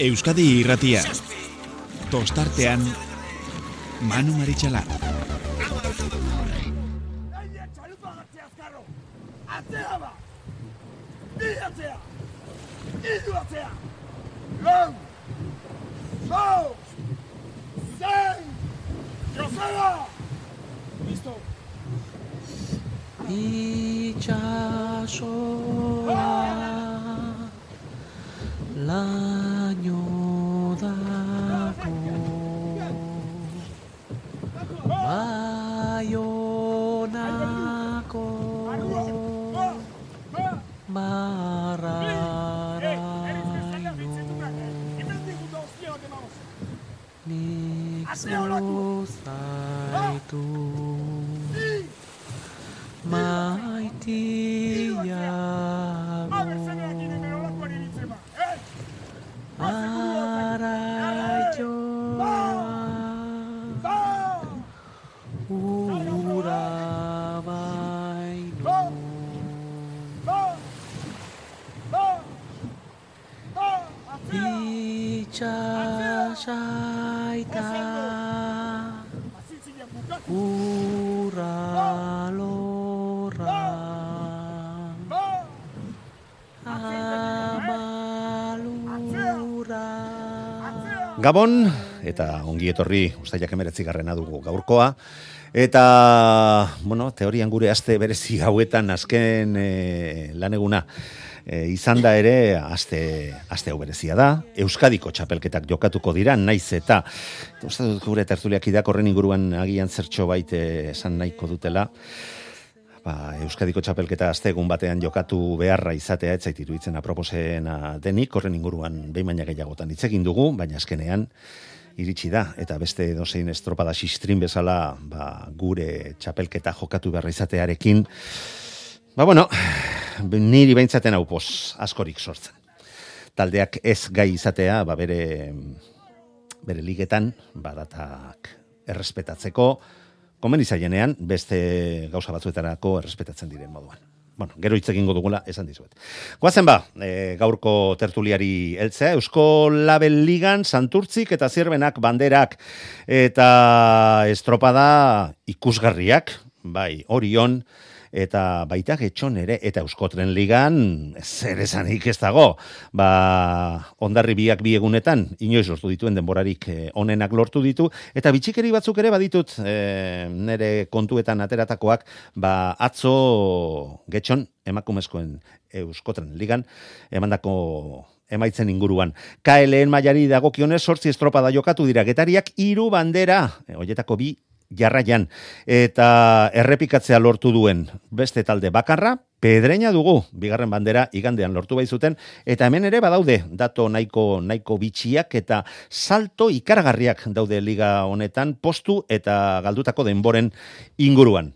Euskadi irratia. Tostartean Manu Maritxalar. Atzea ba! Ni atzea! Idu atzea! Lau! Zau! Zein! Joseba! Listo! Laino dako baionako marraraino nik zuzaitu maitiago itxasaita ura lorra amalura. Gabon, eta ongi etorri, ustaiak emeretzi garrena dugu gaurkoa. Eta, bueno, teorian gure aste berezi hauetan azken e, laneguna e, izan da ere aste, aste hau berezia da. Euskadiko txapelketak jokatuko dira, naiz eta, uste dut gure tertuliak idakorren inguruan agian zertxo baite esan nahiko dutela. Ba, Euskadiko txapelketa azte egun batean jokatu beharra izatea ez zait iruditzen aproposena denik, horren inguruan behin baina gehiagotan hitz egin dugu, baina azkenean iritsi da, eta beste dozein estropada sistrin bezala ba, gure txapelketa jokatu beharra izatearekin, ba bueno, niri beintzaten hau pos askorik sortzen. Taldeak ez gai izatea, ba bere, bere ligetan, badatak errespetatzeko, komeni zaienean, beste gauza batzuetarako errespetatzen diren moduan. Bueno, gero hitz egingo dugula esan dizuet. Goazen ba, e, gaurko tertuliari heltzea, Eusko Label Ligan, Santurtzik eta Zirbenak banderak eta estropada ikusgarriak, bai, Orion, eta baita getxon ere, eta Euskotren Ligan, zer esanik ez dago, ba, ondarri biak bi egunetan, inoiz lortu dituen denborarik eh, onenak lortu ditu, eta bitxikeri batzuk ere baditut eh, nere kontuetan ateratakoak, ba, atzo getxon emakumezkoen Euskotren Ligan, emandako emaitzen inguruan. KLN mailari dagokionez sortzi estropada jokatu dira. Getariak hiru bandera, e, hoietako bi jarraian eta errepikatzea lortu duen beste talde bakarra, pedreina dugu, bigarren bandera igandean lortu bai zuten, eta hemen ere badaude dato nahiko nahiko bitxiak eta salto ikaragarriak daude liga honetan postu eta galdutako denboren inguruan.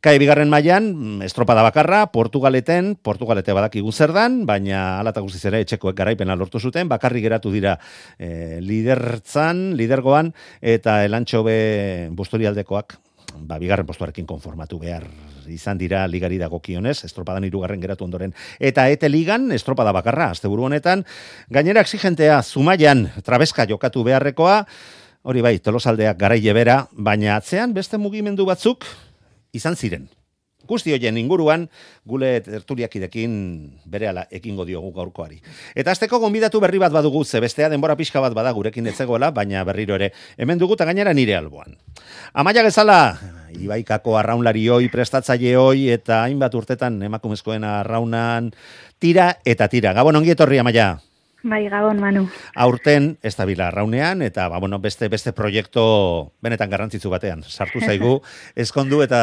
Kai bigarren mailan mm, estropada bakarra, Portugaleten, Portugalete badakigu zer dan, baina hala ta guztiz ere etxekoek garaipena lortu zuten, bakarrik geratu dira e, lidertzan, lidergoan eta elantxobe busturialdekoak ba, bigarren postuarekin konformatu behar izan dira ligari dagokionez, estropadan hirugarren geratu ondoren. Eta ete ligan, estropada bakarra, asteburu honetan, gainera exigentea zumaian trabeska jokatu beharrekoa, hori bai, tolosaldeak garaile bera, baina atzean beste mugimendu batzuk, izan ziren. Guzti hoien inguruan, gule tertuliakidekin berehala ekingo diogu gaurkoari. Eta azteko gonbidatu berri bat badugu, ze bestea denbora pixka bat bada gurekin etzegoela, baina berriro ere, hemen dugu eta gainera nire alboan. Amaia gezala, ibaikako arraunlari hoi, prestatzaile hoi, eta hainbat urtetan emakumezkoen arraunan, tira eta tira. Gabon ongi etorri, Amaia. Bai, gabon, Manu. Aurten ez da bila arraunean, eta ba, bueno, beste, beste proiektu benetan garrantzitsu batean. Sartu zaigu, eskondu eta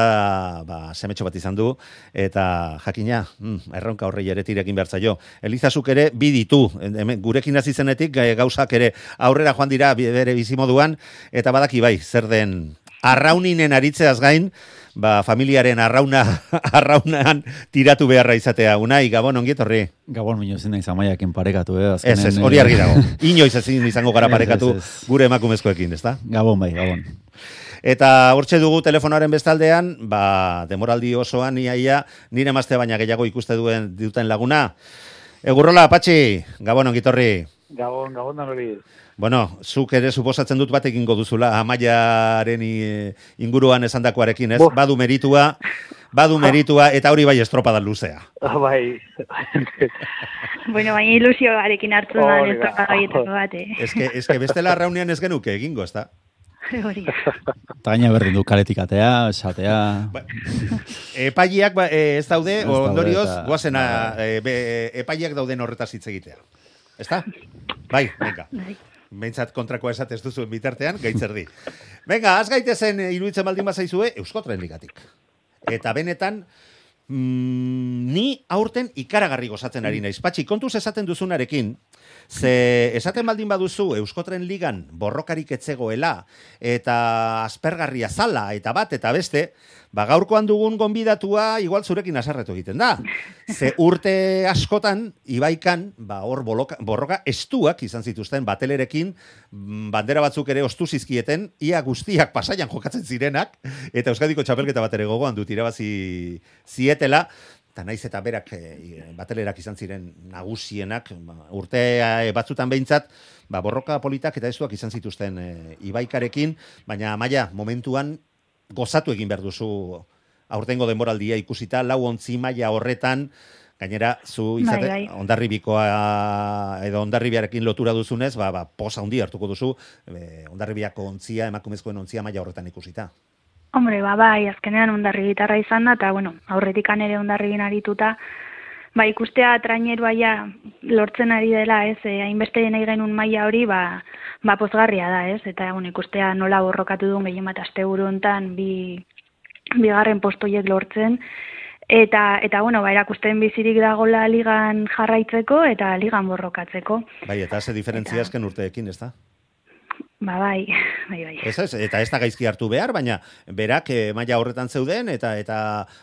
ba, semetxo bat izan du, eta jakina, mm, erronka horrei ere tirekin behar zaio. Elizazuk ere bi ditu, hemen, gurekin hasi zenetik eh, gauzak ere aurrera joan dira bere bizimoduan, eta badaki bai, zer den arrauninen aritzeaz gain, ba, familiaren arrauna, arraunan tiratu beharra izatea. Unai, Gabon, ongi etorri. Gabon minio zen naiz amaiakin parekatu, eh? Ez, ez, azkenen, hori eh, argi dago. Inoiz ezin izango gara parekatu ez, ez. gure emakumezkoekin, ezta? Gabon bai, gabon. Eta hortxe dugu telefonaren bestaldean, ba, demoraldi osoan iaia, nire mazte baina gehiago ikuste duen duten laguna. Egurrola, Patxi, Gabon ongitorri. Gabon, gabon hori. Bueno, zuk ere suposatzen dut bat egingo duzula amaiaren i- inguruan esandakoarekin, ez? Bo. Badu meritua, badu meritua, eta hori bai estropada luzea. Bai, Bueno, baina ilusioarekin hartzen da Hori ez da. da gaietako bat, eh? Eske, eske bestela raunean ez genuke egingo, ez da? Hori. Eta gaina berdin du kaletik atea, esatea. Ba, epaileak ba, eh, ez daude, Ez ondorioz, eta- goazena eh, be, epaileak dauden horretaz hitz egitea. Ezta? Bai, venga. Bai. Behintzat kontrakoa esatez duzuen bitartean, gaitzerdi. Venga, az gaitezen eh, iruditzen baldin bazaizue, Euskotren ligatik. Eta benetan, mm, ni aurten ikaragarri gozatzen ari naiz. Patxi, kontuz esaten duzunarekin, ze esaten baldin baduzu Euskotren ligan borrokarik etzegoela, eta aspergarria zala, eta bat, eta beste, ba gaurkoan dugun gonbidatua igual zurekin asarretu egiten da. Ze urte askotan, ibaikan, ba hor borroka estuak izan zituzten batelerekin, mm, bandera batzuk ere ostu zizkieten, ia guztiak pasaian jokatzen zirenak, eta Euskadiko txapelketa bat ere gogoan dut irabazi zietela, eta naiz eta berak e, batelerak izan ziren nagusienak, ba, urte eh, batzutan behintzat, ba, borroka politak eta estuak izan zituzten e, ibaikarekin, baina maia momentuan gozatu egin behar duzu aurtengo denboraldia ikusita, lau ontzi maila horretan, gainera, zu izate, Bai, bai. ondarribikoa edo ondarribiarekin lotura duzunez, ba, ba, posa handi hartuko duzu, e, ondarribiako ontzia, emakumezkoen ontzia maila horretan ikusita. Hombre, ba, bai, azkenean ondarri gitarra izan da, eta, bueno, aurretik ere ondarrigin arituta, ba, ikustea trainerua ja lortzen ari dela, ez, eh, hainbeste nahi genuen maila hori, ba, ba, pozgarria da, ez, eta, bueno, ikustea nola borrokatu duen gehien bat aste hontan bi, bigarren postoiek lortzen, eta, eta, bueno, ba, erakusten bizirik dagola ligan jarraitzeko, eta ligan borrokatzeko. Bai, eta ze diferentzia esken urteekin, ez da? Ba, bai, bai, bai. Ez, ez, eta ez da gaizki hartu behar, baina berak eh, maila horretan zeuden eta eta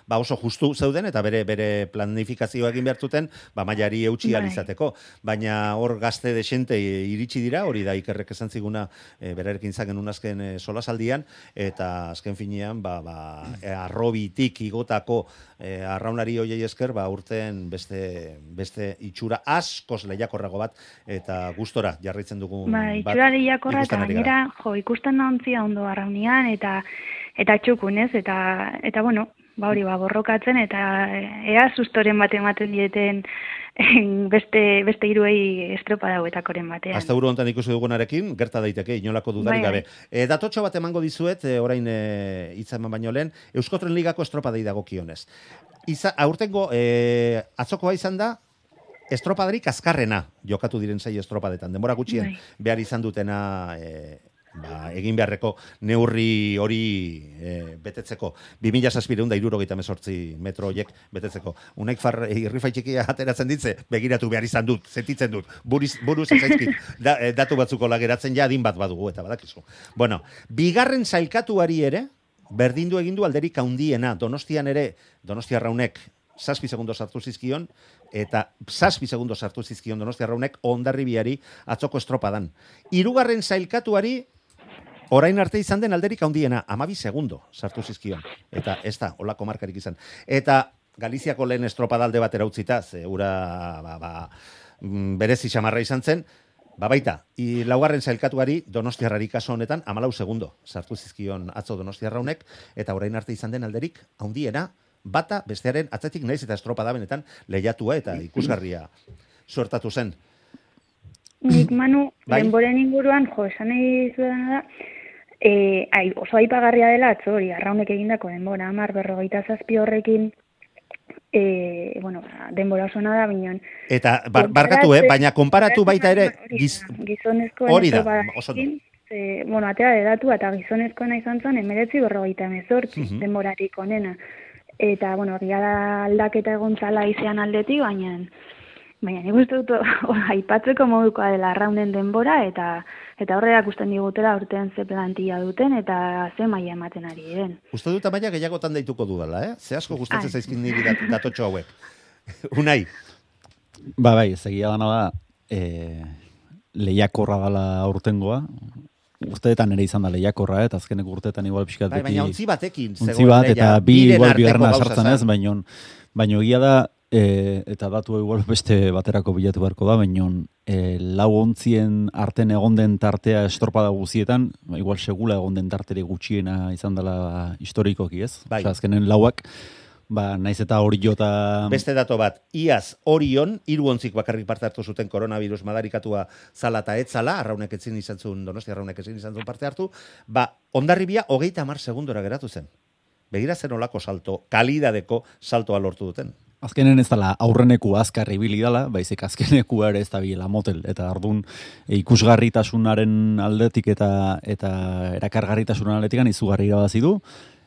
ba oso justu zeuden eta bere bere planifikazioa egin behar zuten ba mailari eutxi Bai. ahal izateko. Baina hor gazte desente iritsi dira, hori da ikerrek esan ziguna e, berarekin zagen azken e, solasaldian eta azken finean ba, ba e, arrobitik igotako e, arraunari hoiei esker ba urten beste beste itxura askoz lehiakorrago bat eta gustora jarraitzen dugun Bai, bat itxura lehiakorra ari gara. gainera, jo, ikusten da ontzia ondo arraunian, eta eta txukun, ez? Eta, eta bueno, ba hori, ba, borrokatzen, eta ea sustoren bat ematen dieten beste, beste iruei estropa dauetakoren batean. Hasta uru hontan ikusi dugunarekin, gerta daiteke, inolako dudarik Bai, bai. gabe. E, datotxo bat emango dizuet, e, orain e, hitza eman baino lehen, Euskotren Ligako estropadei dagokionez. Iza, aurtengo e, atzokoa izan da, estropadarik azkarrena jokatu diren sei estropadetan. Denbora gutxien Bai. behar izan dutena e, ba, egin beharreko neurri hori e, betetzeko. 2000 saspireun da irurogeita mesortzi metro horiek betetzeko. Unaik far irrifai txikia ateratzen ditze, begiratu behar izan dut, sentitzen dut, buriz, buruz ez zaizkit, da, e, datu batzuko lageratzen ja adin bat badugu, eta badakizu. Bueno, bigarren sailkatuari ere, berdindu egin du alderik handiena, donostian ere, donostia raunek, zazpi segundo sartu zizkion, eta zazpi segundo sartu zizkion donostia raunek ondarribiari atzoko estropadan. Hirugarren sailkatuari orain arte izan den alderik handiena, amabi segundo sartu zizkion. Eta ez da, olako markarik izan. Eta Galiziako lehen estropadalde batera utzita, ze ura ba, ba, mm, berezi xamarra izan zen, Ba baita, i laugarren sailkatuari Donostiarrari kaso honetan 14 segundo sartu zizkion atzo Donostiarraunek eta orain arte izan den alderik handiena bata bestearen atzetik naiz eta estropada benetan lehiatua eta ikusgarria suertatu zen. Nik manu, Bai. denboren inguruan, jo, esan nahi zuedana da, e, ai, oso aipagarria dela atzo hori, arraunek egindako denbora, amar berrogeita zazpi horrekin, e, bueno, denbora oso da, bineon. Eta bar, barkatu, eh, baina konparatu baita ere giz, da, gizonezkoen hori da, oso ondo. ze, bueno, atea de datu eta gizonezkoena izan zen emeretzi berrogeita emezortzi Mhm. denborarik onena. Eta, bueno, egia da aldaketa egon zala izan aldetik, baina baina nik uste dut aipatzeko modukoa dela arraunden denbora eta eta horre ikusten digutela urtean ze plantilla duten eta ze maila ematen ari diren. uste dut amaia gehiagotan deituko dudala, eh? Ze asko gustatzen Ai. zaizkin niri dat, datotxo hauek. Unai, Ba, bai, ez egia dana da, e, lehiakorra dala aurtengoa. Urteetan ere izan da lehiakorra, eta azkenek urteetan igual pixkat bai, baina ontzi batekin. Ontzi bat, eta bi igual gauza sartzen zen. ez, baino, baino egia da, e, eta datu igual beste baterako bilatu beharko da, baina e, lau ontzien arten egon den tartea estropada guzietan, igual segula egon den tartere gutxiena izan dela historikoki, ez? Bai. Osea, azkenen lauak, ba, naiz eta hori jota... Beste dato bat, iaz orion, hiru ontzik bakarrik parte hartu zuten koronavirus madarikatua zala eta etzala, arraunek etzin izan zuen, donosti arraunek etzin izan zuen parte hartu, ba, ondarribia hogeita mar segundora geratu zen. Begira zen olako salto, kalidadeko saltoa lortu duten. Azkenen ez dela aurreneku azkar ibili dala, baizik azkeneku ere ez da biela motel. Eta ardun e, ikusgarritasunaren aldetik eta eta erakargarritasunaren aldetik izugarri irabazi du.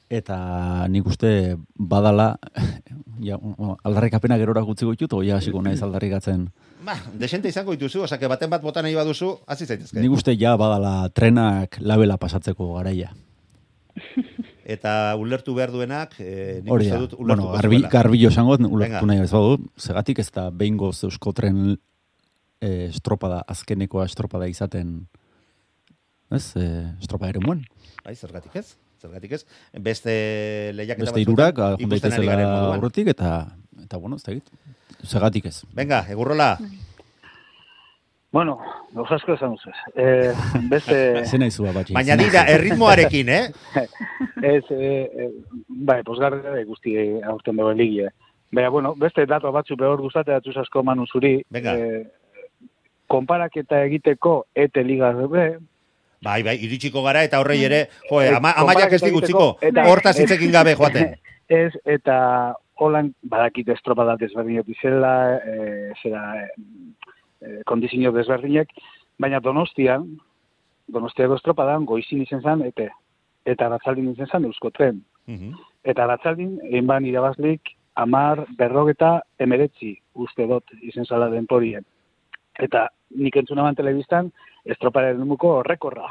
Eta nik uste badala, ja, aldarrikapena gerora gutzi ditut, oia hasiko naiz aldarrikatzen. Ba, desente izango dituzu, osake baten bat bota nahi baduzu, hasi zaitezke. Nik uste ja badala trenak labela pasatzeko garaia. Eta ulertu behar duenak, eh, nik Hori uste dut ulertuko Bueno, garbi, garbi esango, Venga. ulertu nahi ez badu, segatik ez da behingo euskotren e, estropada, azkenekoa estropada izaten, ez, e, estropa ere muen. Bai, zergatik ez? Zergatik ez? Beste lehiaketa Beste irurak, batzuetan junta ikusten ari garen daitezela moduan. aurretik, eta, eta bueno, ez da egit. Segatik ez. Venga, egurrola. Bueno, gauz asko esan duzez. Eh, beste, Zena izua batxi. Baina dira, erritmoarekin, eh? ez, eh, eh, bai, posgarra guzti aurten dago ligie. Baina, bueno, beste dato batzu behor guztate datzuz asko manu zuri. Venga. Eh, konparaketa egiteko ete liga be, Bai, bai, iritsiko gara eta horrei ere, jo, Eh, ama, amaiak ez digutziko, hortaz hitzekin gabe joaten. Ez, eta holan badakit estropadak desberdinak izela, e, zera, e, kondizio desberdinak, baina donostian, donostiako estropadan goizin izen zen, eta, eta ratzaldin izen zen euskotren. Mhm. Eta ratzaldin, egin ban irabazlik, amar, berrogeta, emeretzi, uste dut, izen zala denporien. Eta nik entzuna ban telebistan, estroparen numuko rekorra.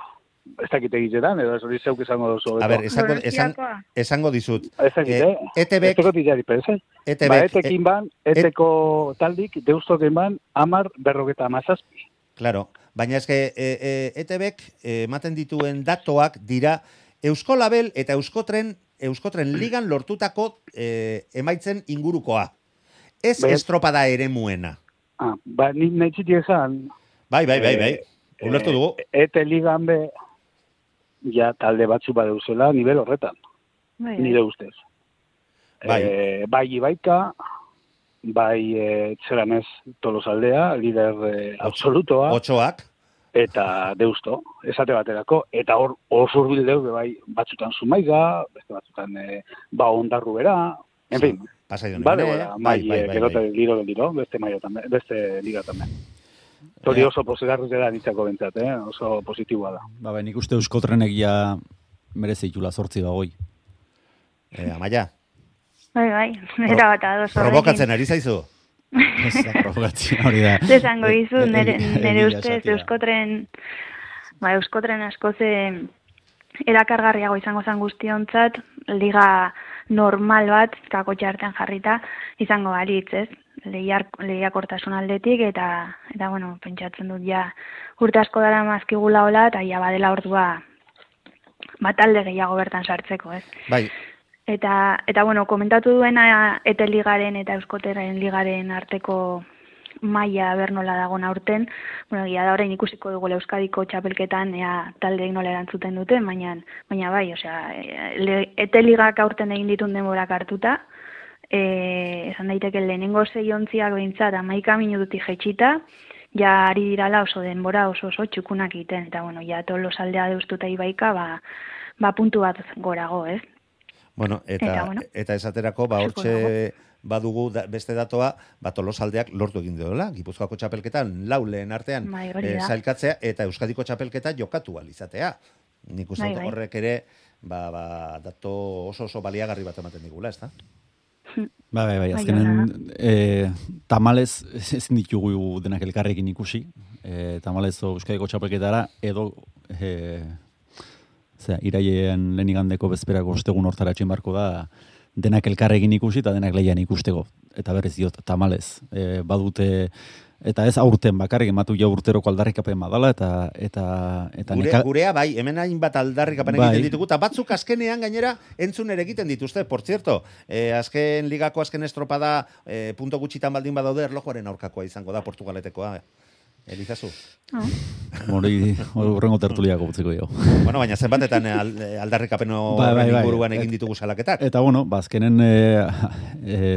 Ez dakit egitetan, edo ez hori zeuk esango duzu. A ber, esango, esan, esango dizut. Ez dakit, Eh, eh? Pense. ETBek, Ba, eh, etekin ban, eteko taldik, deustoken ban, amar berrogeta amazazpi. Claro, baina eske e, e, ETBek eh, ematen dituen datoak dira Euskolabel eta Euskotren Euskotren ligan lortutako eh, emaitzen ingurukoa. Ez Bai. estropada ere muena. Ah, ba, nik nahi esan, Bai, bai, bai, bai. Eh, Ulertu dugu. eh, ete ligan be, ja talde batzu badeuzela nivel horretan, Bai, nire ustez. Bai. Eh, bai Ibaika, bai eh, txeranez tolosaldea, lider eh, absolutoa, Otsoak. eta deusto, esate baterako, eta hor oso hurbil be bai batzutan zumaiga, beste batzutan eh, ba ondarru bera, en fin, Pasai duen. Bale, ere, bera, bai, mai, bai, eh, bai, gero bai. giro giro, beste maio Hori Ja. oso posigarri dela nitzako bentzat, eh? oso positiboa da. Ba, bai, nik uste euskotrenek ja merezi itula sortzi bagoi. Eh, amaia, bai, bai, era bat horrekin. provokatzen ari zaizu. Ez da, provokatzea hori da. Zer esango dizu, E- e- nere, nere ustez euskotren, ba, euskotren askoz eh, erakargarriago izango zen guztiontzat, liga normal bat, kako txartean jarrita, izango balitz, ez? Lehiar, lehiakortasun aldetik, eta, eta bueno, pentsatzen dut ja, urte asko dara mazkigula hola, eta ja badela ordua, bat alde gehiago bertan sartzeko, ez? Bai, Eta, eta bueno, komentatu duena ete ligaren eta euskoteren ligaren arteko maila bernola dago aurten, bueno, ia da orain ikusiko dugu Euskadiko txapelketan ea taldeek nola erantzuten duten, baina, baina bai, osea, e, le- ete ligak aurten egin ditun denborak hartuta, e, esan daiteke lehenengo zei ontziak behintzat amaika minututik jetxita, ja ari dirala oso denbora oso oso txukunak egiten, eta bueno, ja tolos aldea deustuta ibaika, ba, ba puntu bat gorago, ez? bueno, eta, Eta, bueno, eta esaterako, ba, hortxe badugu da, beste datoa, ba, tolosaldeak lortu egin duela, Gipuzkoako txapelketan, lau lehen artean, Bai, hori eh, da. sailkatzea, eta Euskadiko txapelketa jokatu alizatea. Nik uste Bai, dut bai. horrek ere, ba, ba, dato oso oso baliagarri bat ematen digula, ezta? Ba, bai, bai, azkenen e, tamalez ezin ditugu denak elkarrekin ikusi. E, tamalez o Euskadiko txapelketara edo e, zera, irailean lehenigandeko bezperako ostegun hortara etxin barko da denak elkarrekin ikusi eta denak lehian ikusteko. eta berez diot, tamalez, e, badute, eta ez aurten bakarrik ematu ja urteroko aldarrikapen badala eta eta eta Gure, neka- gurea bai, hemen hainbat aldarrikapen Bai. egiten ditugu, eta batzuk azkenean gainera entzun ere egiten dituzte, por cierto, eh, azken ligako azken estropada eh, punto gutxitan baldin badaude erlojuaren aurkakoa izango da Portugaletekoa. Elizazu. hori horrengo tertuliako butziko jo. bueno, baina zenbatetan al, aldarrikapen Bai, bai, bai. inguruan egin ditugu salaketak. Eta bueno, ba, azkenen e,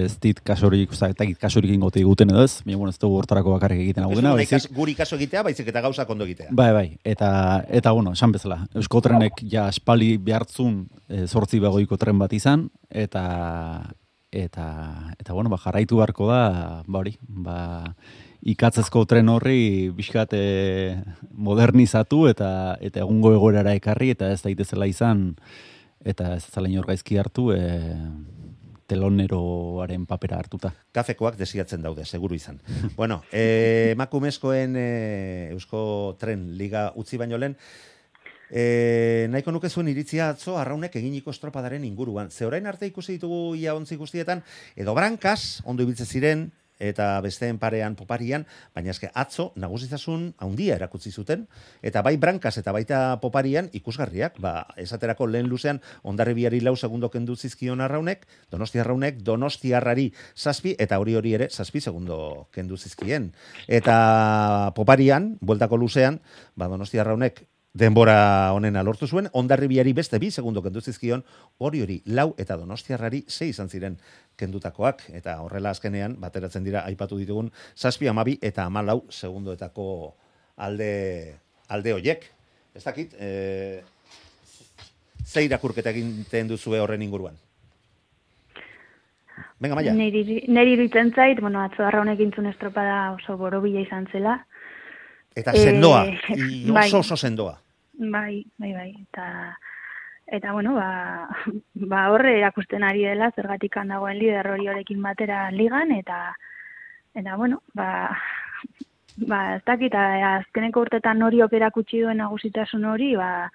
ez dit kasurik, oza, eta kasurik ingote eguten edo ez, baina bueno, ez dugu hortarako bakarrik egiten hau Ez dena, dugu nahi baizik. kas- guri kaso egitea, baizik eta gauza kondo egitea. Bai, bai, eta, eta bueno, esan bezala, Euskotrenek ja espali behartzun e, sortzi begoiko tren bat izan, eta, eta, eta bueno, ba, jarraitu beharko da, ba hori, ba, ikatzezko tren horri bizkat e, modernizatu eta eta egungo egoerara ekarri eta ez daitezela izan eta ez zela inor gaizki hartu e, teloneroaren papera hartuta. kafekoak desiatzen daude, seguru izan. bueno, eh, emakumezkoen eh, Eusko Tren Liga utzi baino lehen, eh, nahiko nuke zuen iritzia atzo arraunek eginiko estropadaren inguruan. Ze orain arte ikusi ditugu ia ontzi guztietan, edo brankas, ondo ibiltze ziren, eta besteen parean poparian, baina eske atzo nagusitasun handia erakutsi zuten, eta bai brankas eta baita poparian ikusgarriak, ba, esaterako lehen luzean ondarribiari lau segundo kendu zizkion arraunek, donosti arraunek, donosti arrari zazpi, eta hori hori ere zazpi segundo kendu zizkien. Eta poparian, bueltako luzean, ba, donosti arraunek denbora honena lortu zuen, ondarribiari beste bi segundo kendu zizkion, hori hori lau eta donostiarrari sei izan ziren kendutakoak, eta horrela azkenean, bateratzen dira, aipatu ditugun, zazpi amabi eta amalau segundoetako alde, alde hoiek. Ez dakit, e, ze irakurketa egiten duzue horren inguruan? Venga, Maia. Neri, neri zait, bueno, atzo arra honek intzun estropada oso borobila izan zela. Eta sendoa, i bai. oso oso sendoa. Bai, bai, bai. Eta, eta bueno, ba, ba horre erakusten ari dela, zergatik dagoen lider hori horekin batera ligan, eta, eta bueno, ba, ba, ez dakit, azkeneko urtetan horiok erakutsi duen nagusitasun hori, ba,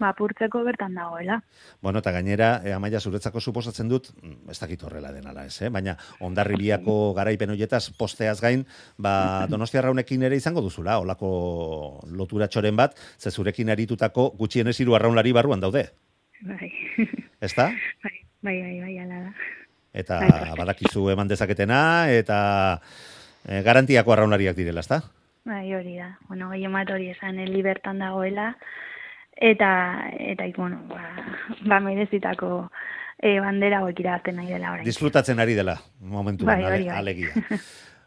ba, apurtzeko bertan dagoela. Bueno, eta gainera, eh, amaia zuretzako suposatzen dut, mm, ez dakit horrela denala ez, eh? baina ondarribiako garaipen hoietaz posteaz gain, ba, donostiarra honekin ere izango duzula, olako lotura txoren bat, ze zurekin aritutako gutxienez hiru arraunlari barruan daude, Bai, ezta? bai, bai, bai, bai, ala da. Eta Bai, bai. badakizu eman dezaketena, eta eh, garantiako arraunlariak direla, ezta? Bai, hori da. Bueno, gehien bat hori esan, el libertan dagoela, eta, eta, bueno, ba, ba merezitako e, bandera hauek irabazten nahi dela orain. Disfrutatzen ari dela, momentu Bai, hori bai. alegia.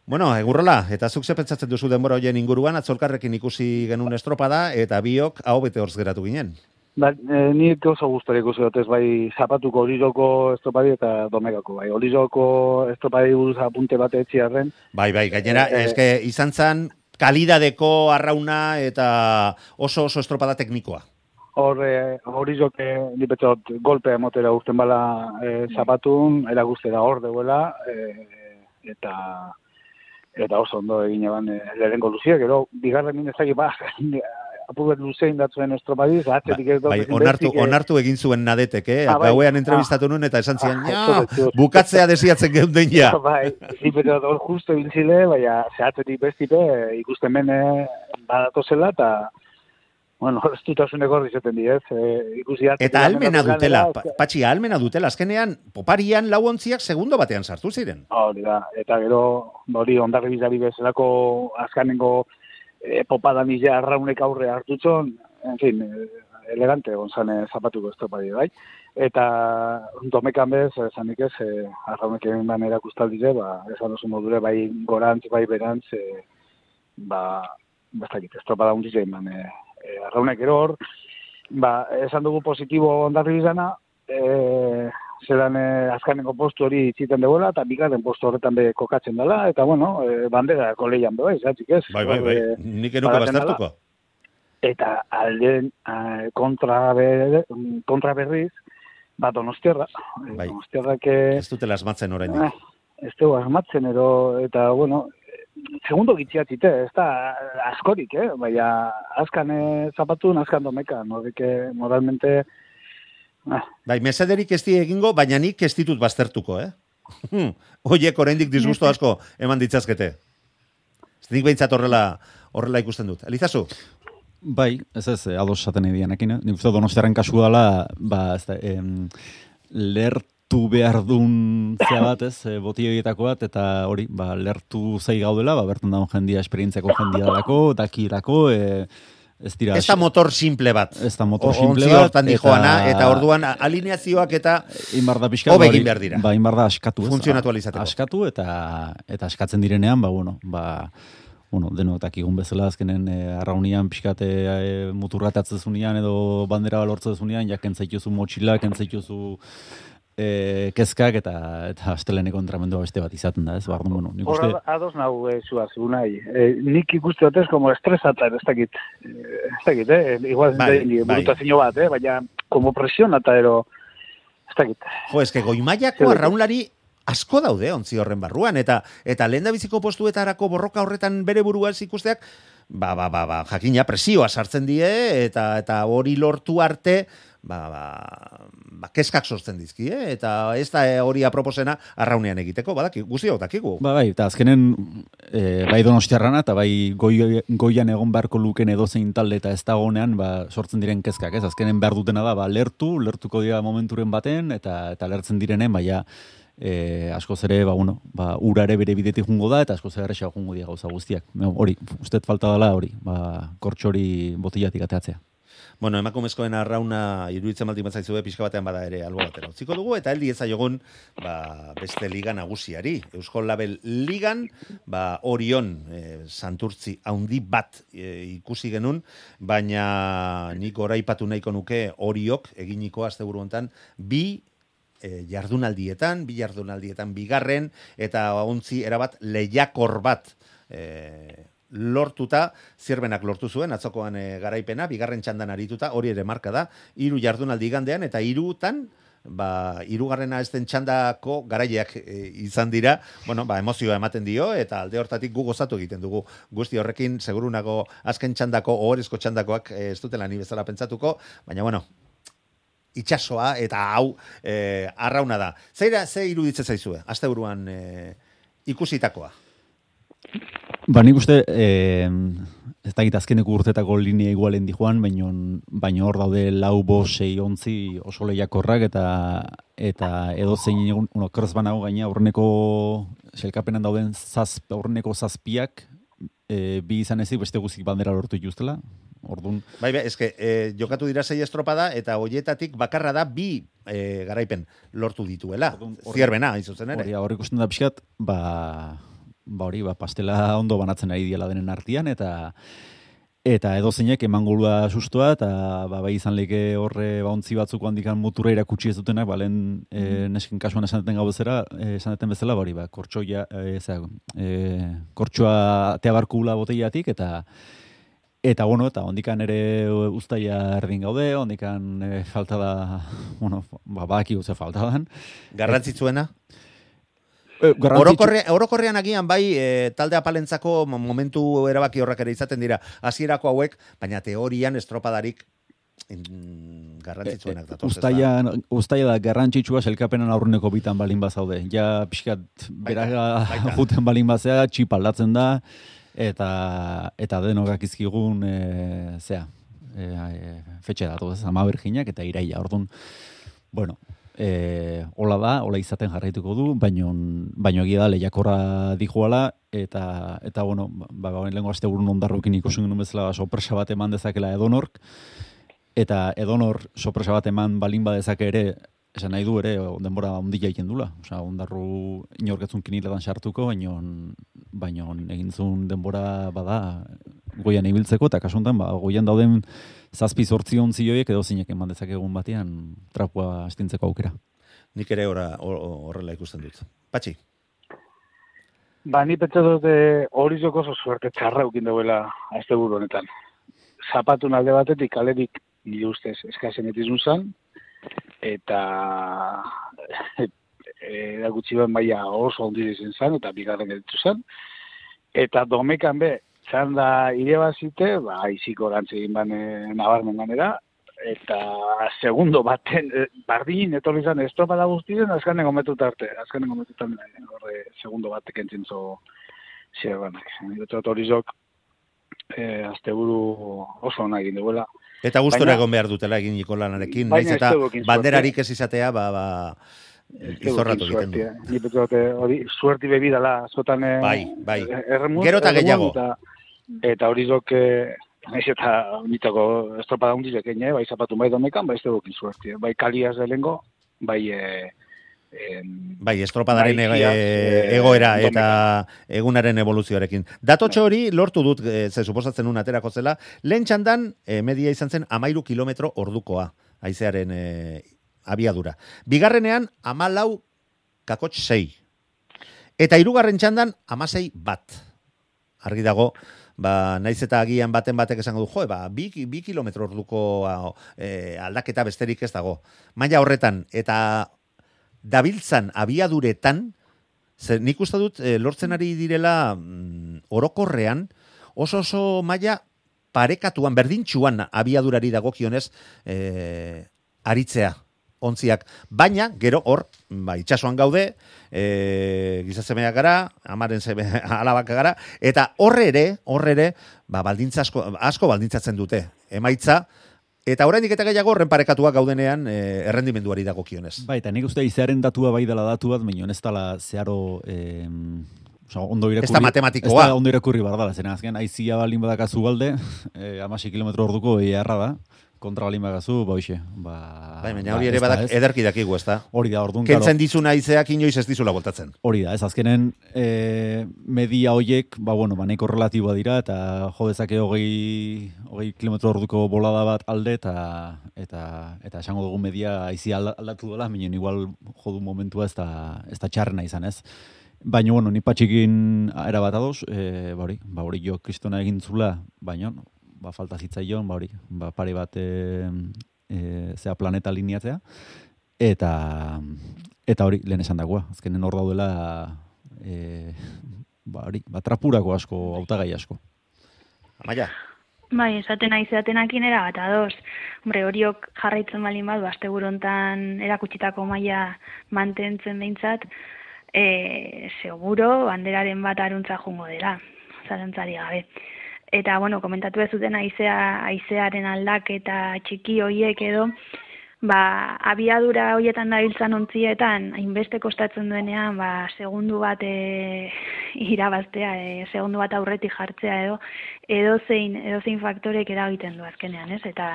Bueno, egurrola, eta zuk ze pentsatzen duzu denbora hoien inguruan, atzolkarrekin ikusi genuen estropada, eta biok hau bete horz geratu ginen. Ba, e, ni oso gustora ikusi dut ez bai zapatuko olizoko estropadi eta domegako bai. Olizoko estropadi buruz apunte bat etziarren, Bai, bai, gainera, Eh, eh. eske izan zan kalidadeko arrauna eta oso oso estropada teknikoa. Hor e, olizok e, ni betzot golpea emotera urten bala e, zapatun, eragustera hor deuela, e, eta eta oso ondo egin eban e, lehenengo luziak, gero bigarren minezaki ba, apurbet luzein datzuen estropadiz, atzetik ez Bai, onartu, e, onartu egin zuen nadetek, eh? Ah, bai. Gauean entrevistatu nuen eta esan zian, Ah, ja, bukatzea desiatzen geunden ja. bai, ni pero hor justo biltzile, baina zehatzetik bestipe eh, ikusten mene badatozela, eta, bueno, ez dutasuneko hor izaten di, ez? E, ikusi Eta almena dutela, pa- patxi, almena dutela, azkenean, poparian lau ontziak segundo batean sartu ziren. Hori da, eta gero, hori ondarri bizari bezalako azkanengo e, popadan izia arraunek aurre hartutzon, en fin, e, elegante gonzane zapatuko estropadi, bai? Eta domekan bez, esanik ez, e, arraunek egin ban erakustaldize, ba, esan oso modure, bai gorantz, bai berantz, e, ba, bastakit, estropada hundiz egin ban, e, e, arraunek ero hor, ba, esan dugu positibo ondarri bizana, e, zelan eh, azkaneko postu hori itziten degoela, eta bigarren postu horretan be kokatzen dela, eta bueno, eh, bandera koleian be, bai, zatzik ez? Bai, bai, bai, Eh, nik dela. baztertuko. eta alden eh, kontra, ber, kontra berriz, ba, donostiarra. Eh, Bai. Donostiarrak eh, Ez dutela asmatzen orain. eh, ez dugu asmatzen, edo, eta, bueno, segundo gitziatzite, ez da askorik, eh? Baina, azkan eh, zapatun, azkan domekan, horrek eh, moralmente, eh, Bai, mesederik ez egingo, baina nik ez ditut baztertuko, eh? Hmm, Oiek oraindik disgusto asko eman ditzazkete. Ez nik behintzat horrela, horrela ikusten dut. Elizazu? Bai, ez ez, eh, ados esaten edianekin, eh? nik uste donostiaren kasu dela, ba, ez da, em, lertu behar duen zea bat, ez, e, boti horietako bat, eta hori, ba, lertu zei gaudela, ba, bertan daun jendia, esperientziako jendia dalako, dakirako, e, ez dira... Ez da motor simple bat. Ez da motor simple bat, hortan dijoana, eta orduan alineazioak eta Inbar da pixka, Hobe ba, behar dira. Ba, inbar da askatu, ez? Funtzionatu ahal izateko. Askatu eta eta askatzen direnean, ba, bueno, ba, bueno, denok dakigun bezala azkenen e, arraunian pixkate e, muturratatzen zunean edo bandera balortzen zunean, ja kentzaituzu motxila, kentzaituzu e, kezkak eta eta asteleneko entramendua beste bat izaten da, ez? Ba, bueno, nik uste... Horra, ados nahu, e, zua, nahi. E, nik ikuste dut ez, como estresata, ez dakit. Ez dakit, eh? Igual, Bai, bai, bai. burutazio bat, eh? Baina, como presionata ero, ez dakit. Jo, eske goimaiako Zer- arraunlari asko daude ontzi horren barruan eta eta lehen biziko postuetarako borroka horretan bere burua ez ikusteak ba, ba, ba, ba, jakina presioa sartzen die eta eta hori lortu arte ba, ba, ba, keskak sortzen dizki, eh? eta ez da eh, hori aproposena arraunean egiteko, badaki, guztiok dakigu. Ba, bai, eta azkenen e, bai donostiarrana eta bai goi, goian egon beharko luken edozein talde eta ez dagoenean ba, sortzen diren kezkak, ez? Azkenen behar dutena da, ba, lertu, lertuko dira momenturen baten, eta eta lertzen direnen, baina e, askoz ere, ba, bueno, ba, urare bere bidetik jungo da, eta askoz ere erresa jungo dira gauza guztiak. Hori, ustet falta dela hori, ba, kortxori botillatik ateatzea. Bueno, emakumezkoen arrauna iruditzen baldin batzaizue pixka batean bada ere albo batera utziko dugu eta heldi ezaiogun ba, beste liga nagusiari. Eusko Label ligan ba, Orion e, Santurtzi haundi bat e, ikusi genun, baina nik oraipatu nahiko nuke Oriok eginiko asteburu hontan bi e, jardunaldietan, bi jardunaldietan bigarren eta ontzi erabat lehiakor bat e, lortuta, zirbenak lortu zuen, atzokoan e, garaipena, bigarren txandan arituta, hori ere marka da, hiru jardunaldi gandean, eta hirutan, ba, hirugarrena ez den txandako garaileak e, izan dira, bueno, ba, emozioa ematen dio, eta alde hortatik gu gozatu egiten dugu. Guzti horrekin, segurunago azken txandako, ohorezko txandakoak e, ez dutela ni bezala pentsatuko, baina bueno, itxasoa eta hau e, arrauna da. Zeira, ze iruditzen zaizue, asteburuan e, ikusitakoa? Ba, nik uste, eh, ez dakit azkeneko urtetako linea igualen di joan, baino, baino hor daude lau bo sei ontzi oso lehiakorrak eta eta edo zein egun, bueno, kruz banago gaina aurreneko selkapenan dauden zazp, aurreneko zazpiak e, bi izan ezik beste guzik bandera lortu jutela. Orduan, Bai, bai, eske, e, jokatu dira sei estropada eta hoietatik bakarra da bi e, garaipen lortu dituela. Orduan, hor- Zierbena, hain zuzen ere. hori hor ikusten da pixkat, ba, ba hori, ba, pastela ondo banatzen ari diela denen artean, eta eta edo zeinek emangolua sustoa, eta ba, bai izan leke horre ba, ontzi batzuk handikan mutura irakutsi ez dutenak, ba, lehen e, nesken kasuan esan duten gau bezala, e, esan duten bezala, ba, hori, ba, kortxoia, e, zera, e, kortxoa atea barkula boteiatik, eta Eta bueno, eta ondikan ere uztaia erdin gaude, ondikan e, falta da, bueno, ba, baki falta dan. Garrantzitsuena? E, garrantzitsu- Orokorre, orokorrean agian bai e, talde apalentzako mo- momentu erabaki horrak ere izaten dira hasierako hauek, baina teorian estropadarik mm, garrantzitsuenak datoz. ez da? Uztaia, da garrantzitsua selkapenan aurreneko bitan balin bazaude. Ja pixkat beraga baita. juten balin bazea, txip aldatzen da, eta eta denokak izkigun, e, zea, e, e, fetxe datu, ama berginak eta iraia, orduan, bueno, e, hola da, hola izaten jarraituko du, baino, baino egia da lehiakorra dijoala, eta, eta bueno, ba, ba, lehenko aste burun ondarrukin ikusen genuen bezala sorpresa bat eman dezakela edonork, eta edonor sorpresa bat eman balin badezake ere, esan nahi du ere, denbora ondila egiten dula. Osea, ondarru inorketzun kiniletan sartuko, baino, baino egin denbora bada goian ibiltzeko, eta kasuntan, ba, goian dauden zazpi zortzi ontzi horiek edo zinek eman dezakegun batean trapua astintzeko aukera. Nik ere ora- hor- horrela ikusten dut. Patxi, Ba, ni pentsa dute hori joko oso suerte txarra ukin dauela azte honetan. Zapatun alde batetik, kalerik, nire ustez, eskazen etizun zan, eta e, gutxi ben maia oso ondi izen zan, eta bigarren gelditu zan. Eta domekan be, txanda ire bazite, ba, iziko egin ban e, nabarmen ganera, eta segundo baten, eh, bardin, etorri zan estropada guztien, azkenengo metut arte, azkenengo metutan, eh, horre, segundo batek entzin zo, zierranak. Eta hori zok, eh, asteburu oso ona egin duela. Eta gustora egon behar dutela egin lanarekin, naiz eta banderarik ez izatea, ba, ba, izorratu egiten du. Ni hori, suerti bebidala, azotan... eh, Bai, bai. erremun- Gero eta gehiago. Eta, eta hori zok, eh, naiz eta mitako estropada hundizek, eh, bai zapatu bai domekan, bai ez dugukin suertia. Bai kaliaz delengo, bai... Eh, em, Bai, estropadaren Bai, e- egoera domeka. eta egunaren evoluzioarekin. Datotxo hori lortu dut, e, ze suposatzen un aterako zela, lehen txandan e, media izan zen amairu kilometro ordukoa, aizearen e, abiadura. Bigarrenean, amalau kakotx sei. Eta hirugarren txandan, amasei bat. Argi dago, ba, naiz eta agian baten batek esango du, jo, ba, bi, bi kilometro orduko e, aldaketa besterik ez dago. Maila horretan, eta dabiltzan abiaduretan, zer nik uste dut e, lortzen ari direla mm, orokorrean, oso oso maila parekatuan, berdintxuan abiadurari dagokionez e, aritzea ontziak. Baina, gero hor, ba, itxasuan gaude, e, gizazemeak gara, amaren zeme, alabak gara, eta horre ere, horre ere, ba, baldintza asko, asko baldintzatzen dute. Emaitza, eta oraindik eta gehiago horren parekatuak gaudenean e, errendimenduari dagokionez. Bai, eta nik uste izearen datua bai dela datu bat, baina ez dela zeharo... Eh, Osa, ondo irakurri. Ez da matematikoa. Ez da ondo irakurri bardala, zen azken, aizia balin badakazu balde, eh, amasi kilometro orduko eharra da, kontra balin bagazu, ba hoxe, ba... Bai, baina ba, hori ere ez da, badak ez. ederki dakigu, ez da? Hori da, orduan, Kentzen dizuna aizeak inoiz ez dizula voltatzen. Hori da, ez azkenen e, media hoiek, ba bueno, ba nahiko relatiboa dira eta jo dezake hogei, hogei kilometro orduko bolada bat alde eta eta eta esango dugu media aizi alda- aldatu dela, minen igual jo du momentua ez da, ez da txarrena izan ez. Baina, bueno, ni patxikin era bat adoz, e, ba hori, ba hori jo kristona egin zula, baina, ba falta zitzaion, ba hori, ba pare bat e, e, zea planeta lineatzea, eta eta hori lehen esan dagoa, azkenen hor daudela e, ba hori, ba trapurako asko, hautagai asko. Amaia, Bai, esaten nahi zeatenakin era bat ados. Hombre, horiok jarraitzen balin bat, baste burontan erakutsitako maila mantentzen behintzat, e, seguro banderaren bat aruntza jungo dela, zalantzari gabe. Eta, bueno, komentatu ez zuten aizea, aizearen aldaketa txiki hoiek edo, ba, abiadura hoietan dabiltzan ontzietan, hainbeste kostatzen duenean, ba, segundu bat e, irabaztea, e, segundu bat aurretik jartzea edo, edo zein, edo zein faktorek eragiten du azkenean, ez? Eta,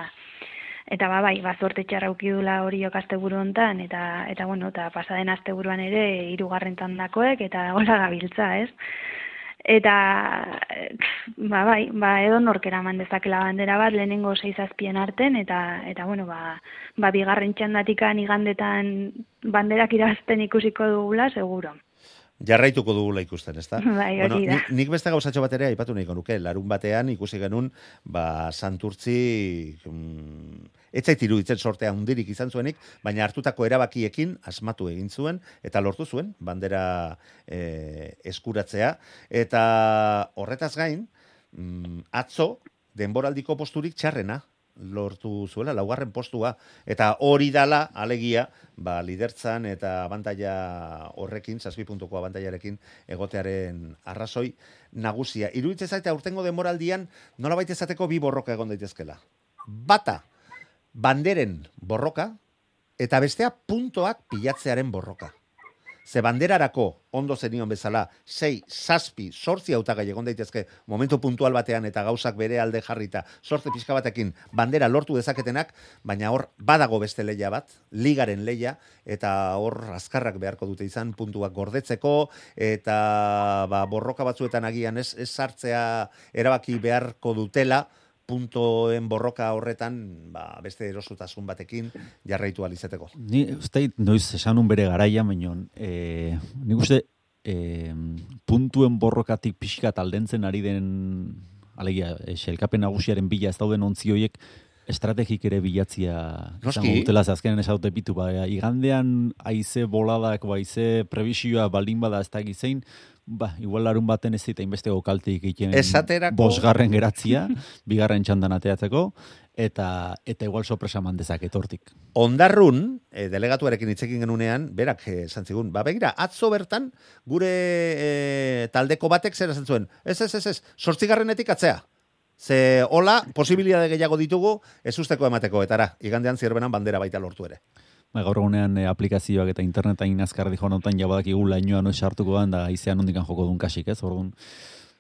eta ba, bai, ba, zorte txarra ukidula hori asteburu hontan, eta, eta, bueno, eta pasaden asteburuan ere, hirugarren tandakoek, eta hola gabiltza, ez? Eta, eh, ba, bai, ba, edo norkera eman dezakela bandera bat, lehenengo seizazpien arten, eta, eta bueno, ba, ba, bigarren txandatikan igandetan banderak irabazten ikusiko dugula, seguro. Jarraituko dugula ikusten, ezta? Bai, da. nik, nik beste gauzatxo bat ere aipatu nahiko nuke, larun batean ikusi genuen, ba, santurtzi, mm, etzait iruditzen sortea hundirik izan zuenik, baina hartutako erabakiekin asmatu egin zuen, eta lortu zuen, bandera e, eskuratzea, eta horretaz gain, mm, atzo, denboraldiko posturik txarrena, lortu zuela, laugarren postua, eta hori dala, alegia, ba, lidertzan eta abantaia horrekin, zazpi puntuko abantaiarekin egotearen arrazoi nagusia. Iruditzen zaite aurtengo demoraldian nola baita esateko bi borroka egon daitezkela. Bata, banderen borroka, eta bestea puntoak pilatzearen borroka. Ze banderarako ondo zenion bezala, sei, zazpi, sortzi hautagai egon daitezke momentu puntual batean eta gauzak bere alde jarrita, sorte pixka batekin bandera lortu dezaketenak, baina hor badago beste leia bat, ligaren leia, eta hor azkarrak beharko dute izan puntuak gordetzeko, eta ba, borroka batzuetan agian ez, ez sartzea erabaki beharko dutela, puntoen borroka horretan ba, beste erosutasun batekin jarraitu alizateko. Ni uste noiz esanun bere garaia, baino, e, nik uste e, puntuen borrokatik pixka taldentzen ari den, alegia, e, xelkapen nagusiaren bila ez dauden ontzi horiek, estrategik ere bilatzia izango dutela, ze azkenen esaute pitu, ba, igandean haize boladak, ba, haize prebisioa baldin bada ez da gizein, ba, igual larun baten ez zita inbestego kaltik egiten Esaterako- bosgarren geratzia, bigarren txandan ateatzeko, eta eta igual sorpresa man dezaket hortik. Ondarrun, e, delegatuarekin hitzekin genunean, berak eh, esan zigun, ba begira, atzo bertan, gure e, taldeko batek zer esan zuen, ez, ez, ez, ez, sortzigarrenetik atzea. Ze, hola, posibilitate gehiago ditugu, ez usteko emateko, etara, igandean zirbenan bandera baita lortu ere. Ba, gaur egunean e, aplikazioak eta internetain azkar dijo notan jabadak igu lainoa no sartuko da izean hondikan joko dun kasik, ez? Orduan,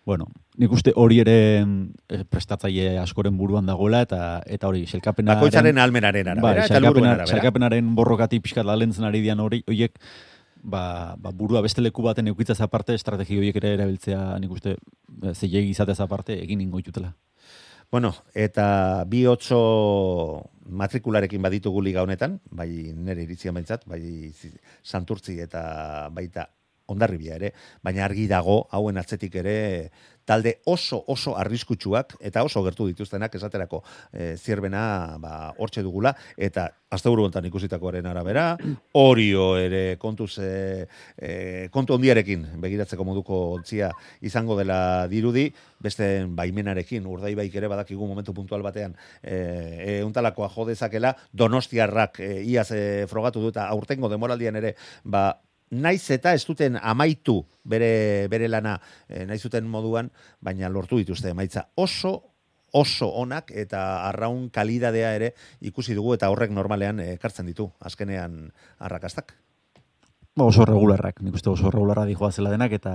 bueno, nik uste hori ere eh, prestatzaile askoren buruan dagoela eta eta hori selkapenaren Bakoitzaren almenaren arabera bai, eta arabera. borrokati pixkat alentzen ari dian hori hoiek ba, ba, burua beste leku baten eukitzaz aparte estrategi horiek ere erabiltzea nik uste eh, zeilegi izatez aparte egin ingo ditutela. Bueno, eta bi otso matrikularekin baditugu liga honetan, bai nere iritzia behintzat, bai zi- santurtzi eta baita ondarribia ere, baina argi dago hauen atzetik ere talde oso oso arriskutsuak eta oso gertu dituztenak esaterako e, zierbena ba, hortxe dugula. Eta asteburu hontan ikusitakoaren arabera Orio ere kontuz e, e, kontu ondiarekin begiratzeko moduko ontzia izango dela dirudi. Beste baimenarekin urdaibaik ere badakigu momentu puntual batean e, e, untalakoa jo dezakela donostiarrak e, iaz e, frogatu du eta aurtengo demoraldian ere ba naiz eta ez duten amaitu bere, bere lana e, naiz duten moduan, baina lortu dituzte emaitza oso oso onak eta arraun kalidadea ere ikusi dugu eta horrek normalean eh, ekartzen ditu azkenean arrakastak. Ba, oso regularrak, nik uste oso regularra dijoa zela denak, eta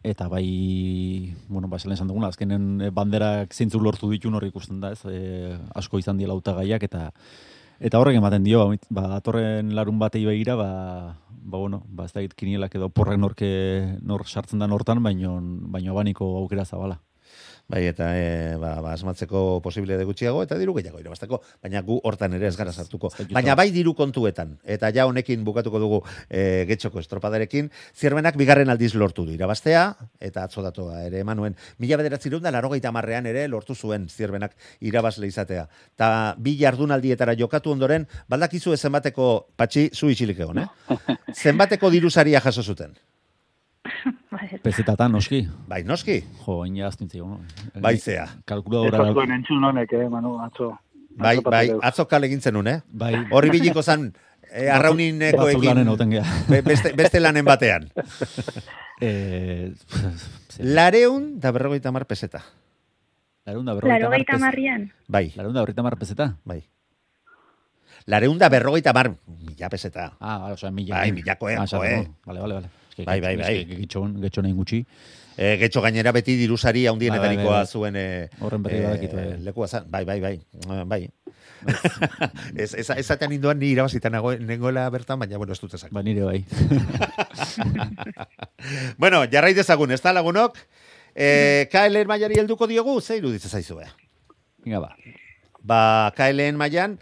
eta bai, bueno, ba, esan duguna, azkenen eh, banderak zeintzuk lortu ditu hor ikusten da, ez, e, asko izan diela hautagaiak eta eta horrek ematen dio, ba, ba datorren larun batei begira, ba, ba, bueno, ba, ez da kinielak edo porrek norke nor sartzen da hortan, baino, baino abaniko aukera zabala. Bai, eta e, ba, ba, asmatzeko posible de gutxiago, eta diru gehiago irabazteko, baina gu hortan ere ez gara sartuko. Baina bai diru kontuetan, eta ja honekin bukatuko dugu e, getxoko estropadarekin, zierbenak bigarren aldiz lortu du irabaztea, eta atzo datoa ere emanuen, mila bederatzi da larogeita marrean ere lortu zuen zierbenak irabazle izatea. Ta bi jardunaldietara jokatu ondoren, baldakizu zenbateko, patxi, zu itxilik egon, eh? Zenbateko dirusaria jaso zuten? Bai, Pezetatan, noski, Bai, noski? jo, ina aztintzi, no? Bai zea. Kalkuladora, zuen entzun honek, eh, Manu, atzo. Bai, bai, atzo kale egin zenun, eh? bai, Horri biliko zan, e, arraunineko gea. be- beste, beste lanen batean. Eh, Lareun da berrogeita mar peseta. Larun da berrogeita mar pes- marrian. Bai, Larun da berrogeita mar peseta? bai. Lareun da berrogeita mar mila peseta. Ah, vale, osea, mila. Bai, milakoen, ah, joe. no. Vale, vale, vale. Bai, bai, bai. Que getxon, getxon egin gutxi. E, getxo gainera beti dirusari handienetarikoa Bai, bai, bai. zuen e, Horren berri badakit, bai. lekua zan. Bai, bai, bai. Eh, bai. ez, ez, ezatean indoan ni irabazitan nago, nengoela bertan, baina bueno, ez dut ezak. Ba, nire bai. bueno, jarrai dezagun, ez da lagunok? E, KLN mailari helduko diogu, ze iruditzen zaizu, eh? Venga, ba. ba, KLN mailan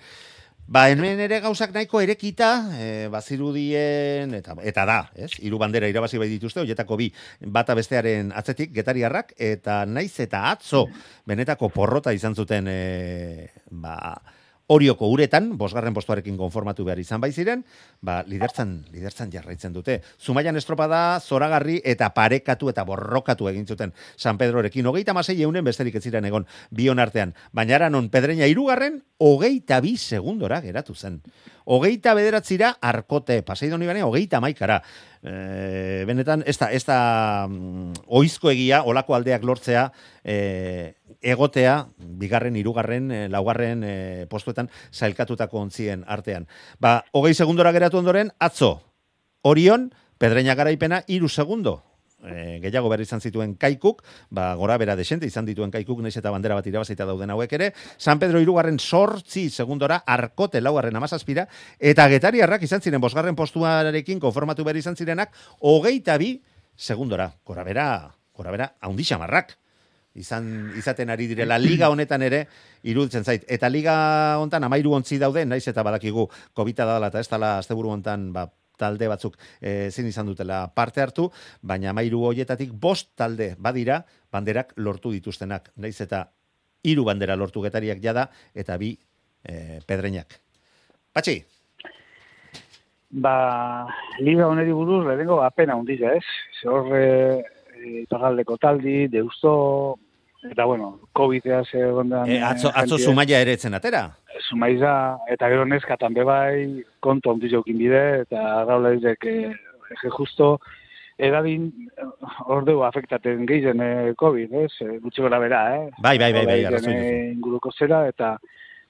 ba, hemen ere gauzak nahiko erekita, e, bazirudien, eta, eta da, ez? Hiru bandera irabazi bai dituzte, hoietako bi bata bestearen atzetik, getariarrak, eta naiz eta atzo, benetako porrota izan zuten, e, ba, Orioko uretan, bosgarren postuarekin konformatu behar izan bai ziren, ba, lidertzan, lidertzan jarraitzen dute. Zumaian estropada, zoragarri eta parekatu eta borrokatu egin zuten San Pedrorekin. Hogeita masei eunen besterik ez ziren egon bion artean. Baina ara non pedreña irugarren, hogeita bi segundora geratu zen. Hogeita bederatzira arkote, paseido nibane, hogeita maikara. E, benetan, ez da, ez da mm, oizko egia, olako aldeak lortzea, e, egotea, bigarren, irugarren, e, laugarren e, postuetan zailkatutako ontzien artean. Ba, hogei segundora geratu ondoren, atzo, Orion, pedreña garaipena, iru segundo. E, gehiago behar izan zituen kaikuk, ba, gora bera desente izan dituen kaikuk, naiz eta bandera bat irabazita dauden hauek ere, San Pedro irugarren sortzi segundora, arkote laugarren amazazpira, eta getariarrak izan ziren bosgarren postuarekin konformatu behar izan zirenak, hogeita bi segundora, gora bera, gora bera, haundi xamarrak izan izaten ari direla. Liga honetan ere iruditzen zait. Eta liga hontan amairu ontzi daude naiz eta badakigu covid dela eta ez dela asteburu hontan ba talde batzuk eh, ezin izan dutela parte hartu, baina amairu hoietatik bost talde badira banderak lortu dituztenak, naiz eta hiru bandera lortu getariak jada eta bi eh, pedreinak. Patxi, Ba, liga honeri buruz, lehenengo apena hundiza, ez? Ze hor, e, taldi, deusto, eta bueno, COVID-a ze gondan... E, atzo, atzo zumaia ere etzen atera? Zumaiza, eta gero neskatan bebai, kontu handi jokin bide, eta gaula dizek, e, justo, edadin ordeu afektaten gehien eh, COVID, ez? Eh, gutxi gora bera, eh? Bai, bai, bai, bai, arrazoi Inguruko zera, eta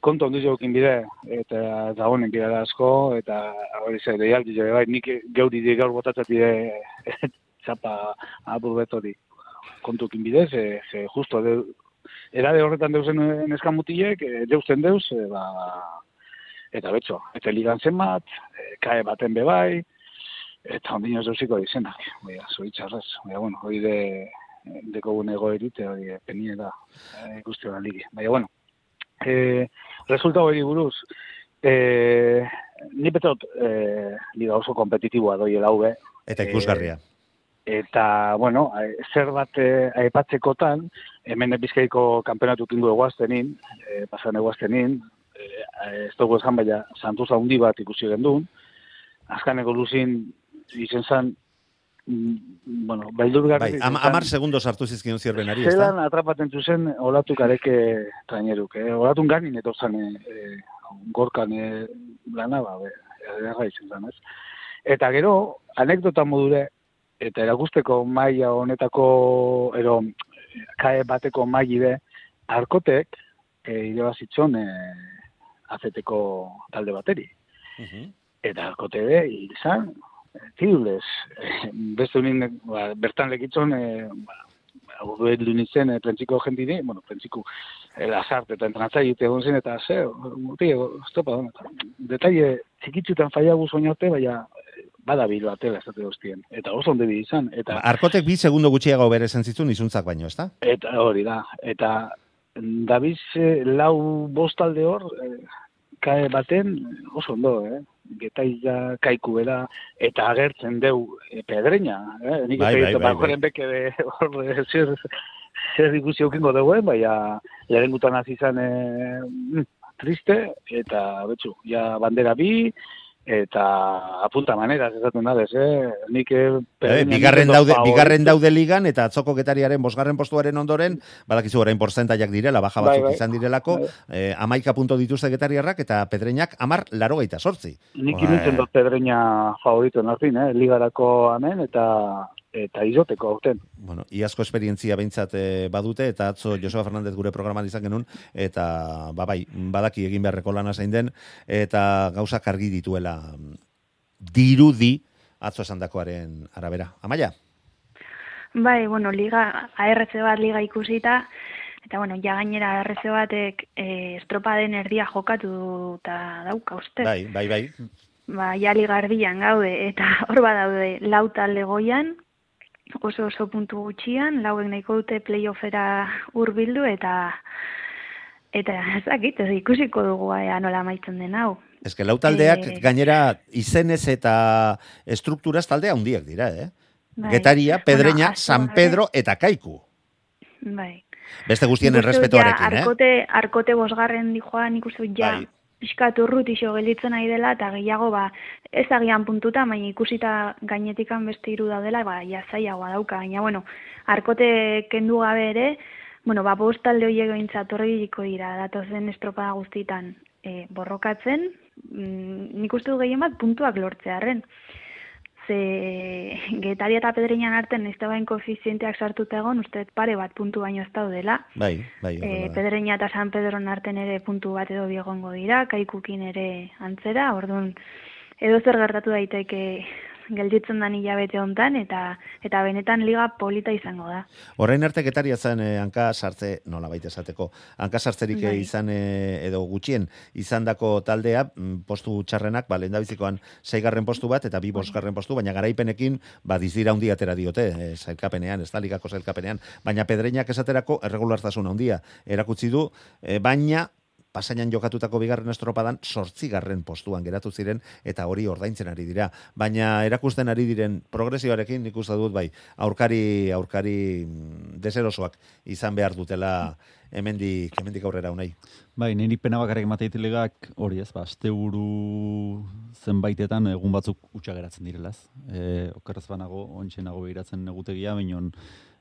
kontu handi jokin bide, eta da honen bide asko, eta hori zer, deialdi jo, bai, nik geuri gaur botatzat bide txapa abu betori kontu ekin bidez, e, e, justo, de, erade horretan deusen neskamutiek, e, deusen deus, e, ba, eta betxo, eta ligan zen bat, e, kae baten bebai, eta ondino ez deusiko izenak, oia, zoritxarrez, oia, bueno, hori de, deko gune erite, hori, penie da, e, ikusti hori ligi, baina, bueno, e, resulta hori buruz, e, ni betot, e, liga oso kompetitiboa doi elaube, Eta ikusgarria. E, Eta, bueno, zer bat eh, aipatzekotan, hemen bizkaiko kampeonatu kingu eguaztenin, e, pasan eguaztenin, e, ez dugu ezan baina, santuz handi bat ikusi gendun, azkaneko luzin izen zan, mm, bueno, baildur Bai, am, amar segundo sartu zizkion zirbenari, ez da? Zelan atrapaten zuzen olatu kareke traineruk, eh? olatun ganin eto zan, eh, gorkan eh, lana, ba, be, zan, ez? Eta gero, anekdota modure, eta erakusteko maila honetako ero kae bateko maili arkotek e, irebazitzon e, azeteko talde bateri. Uh Eta arkote be, izan, tirules, beste unin, ba, bertan lekitzon, e, ba, hau edu nintzen, e, prentziko jendine, bueno, prentziko, el azart eta entranatzai egon zen, eta ze, muti, estopa, detaile, txikitzutan faiagu soñote, baina bada bilo atela ez dute guztien. Eta oso onde izan. Eta, Arkotek bi segundo gutxiago bere zentzitzu izuntzak baino, ez da? Eta hori da. Eta Daviz eh, lau bostalde hor, eh, kae baten oso ondo, eh? Getaia kaiku bera, eta agertzen deu eh, pedreina. Eh? Nik bai, bai, bai, bai. beke de, hor, eh, zer, zer ikusi okingo dugu, eh? baina lehen gutan azizan eh, triste, eta betxu, ja bandera bi, eta apunta manera esaten da eh? Nik eh, eh bigarren daude bigarren daude ligan eta atzoko getariaren bosgarren postuaren ondoren badakizu orain porcentaiak direla baja bai, batzuk bai, izan direlako bai. eh 11 punto dituzte getariarrak eta pedreinak 10 88 nik irutzen dut pedreina favorito nazin eh ligarako amen eta eta izoteko aurten. Bueno, iazko esperientzia behintzat eh, badute, eta atzo Joseba Fernandez gure programan izan genuen, eta ba, bai, badaki egin beharreko lana zein den, eta gauza argi dituela dirudi atzo esan dakoaren arabera. Amaia? Bai, bueno, liga, ARC bat liga ikusita, eta bueno, ja gainera ARC batek e, estropa den erdia jokatu eta dauka uste. Bai, bai, bai. Ba, ja liga erdian gaude, eta hor badaude lau talde goian, oso oso puntu gutxian, lauek nahiko dute playoffera hurbildu eta eta ezakit, ez ikusiko dugu ea nola maitzen den hau. Ez que lautaldeak e... gainera izenez eta estrukturaz taldea handiak dira, eh? Bai. Getaria, Pedreña, bueno, San Pedro eta Kaiku. Bai. Beste guztien errespetuarekin, eh? Arkote, arkote bosgarren dijoan ikustu ja, bai pixkat urrut iso gelitzen nahi dela, eta gehiago, ba, ez agian puntuta, baina ikusita gainetikan beste iru daudela, ba, jazaiagoa dauka, baina, bueno, arkote kendu gabe ere, bueno, ba, bostalde horiek behintzat horri dira, datozen estropada guztitan e, borrokatzen, mm, nik uste du gehien bat puntuak lortzearen ze getaria eta pedreinan arten ez da koefizienteak sartuta egon, uste pare bat puntu baino ez daudela. Bai, bai. E, pedreina eta San Pedron arten ere puntu bat edo biegongo dira, kaikukin ere antzera, orduan edo zer gertatu daiteke gelditzen da hilabete hontan eta eta benetan liga polita izango da. Orain arte getaria zen eh, hanka sartze nola baita esateko. Hanka sartzerik bai. izan eh, edo gutxien izandako taldea mm, postu txarrenak, ba lehendabizikoan 6 postu bat eta 2 bosgarren postu, baina garaipenekin ba dizira handi atera diote, eh, sailkapenean, ez da ligako sailkapenean, baina pedreinak esaterako erregulartasun handia erakutsi du, eh, baina pasainan jokatutako bigarren estropadan sortzigarren postuan geratu ziren eta hori ordaintzen ari dira. Baina erakusten ari diren progresioarekin nik uste dut bai aurkari aurkari mm, deserosoak izan behar dutela hemendik hemendik aurrera unai. Bai, niri pena bakarrik mateitillegak hori ez, ba, asteburu zenbaitetan egun batzuk utxa geratzen direlaz. Eh, okerrez banago, ontsenago behiratzen egutegia, bainon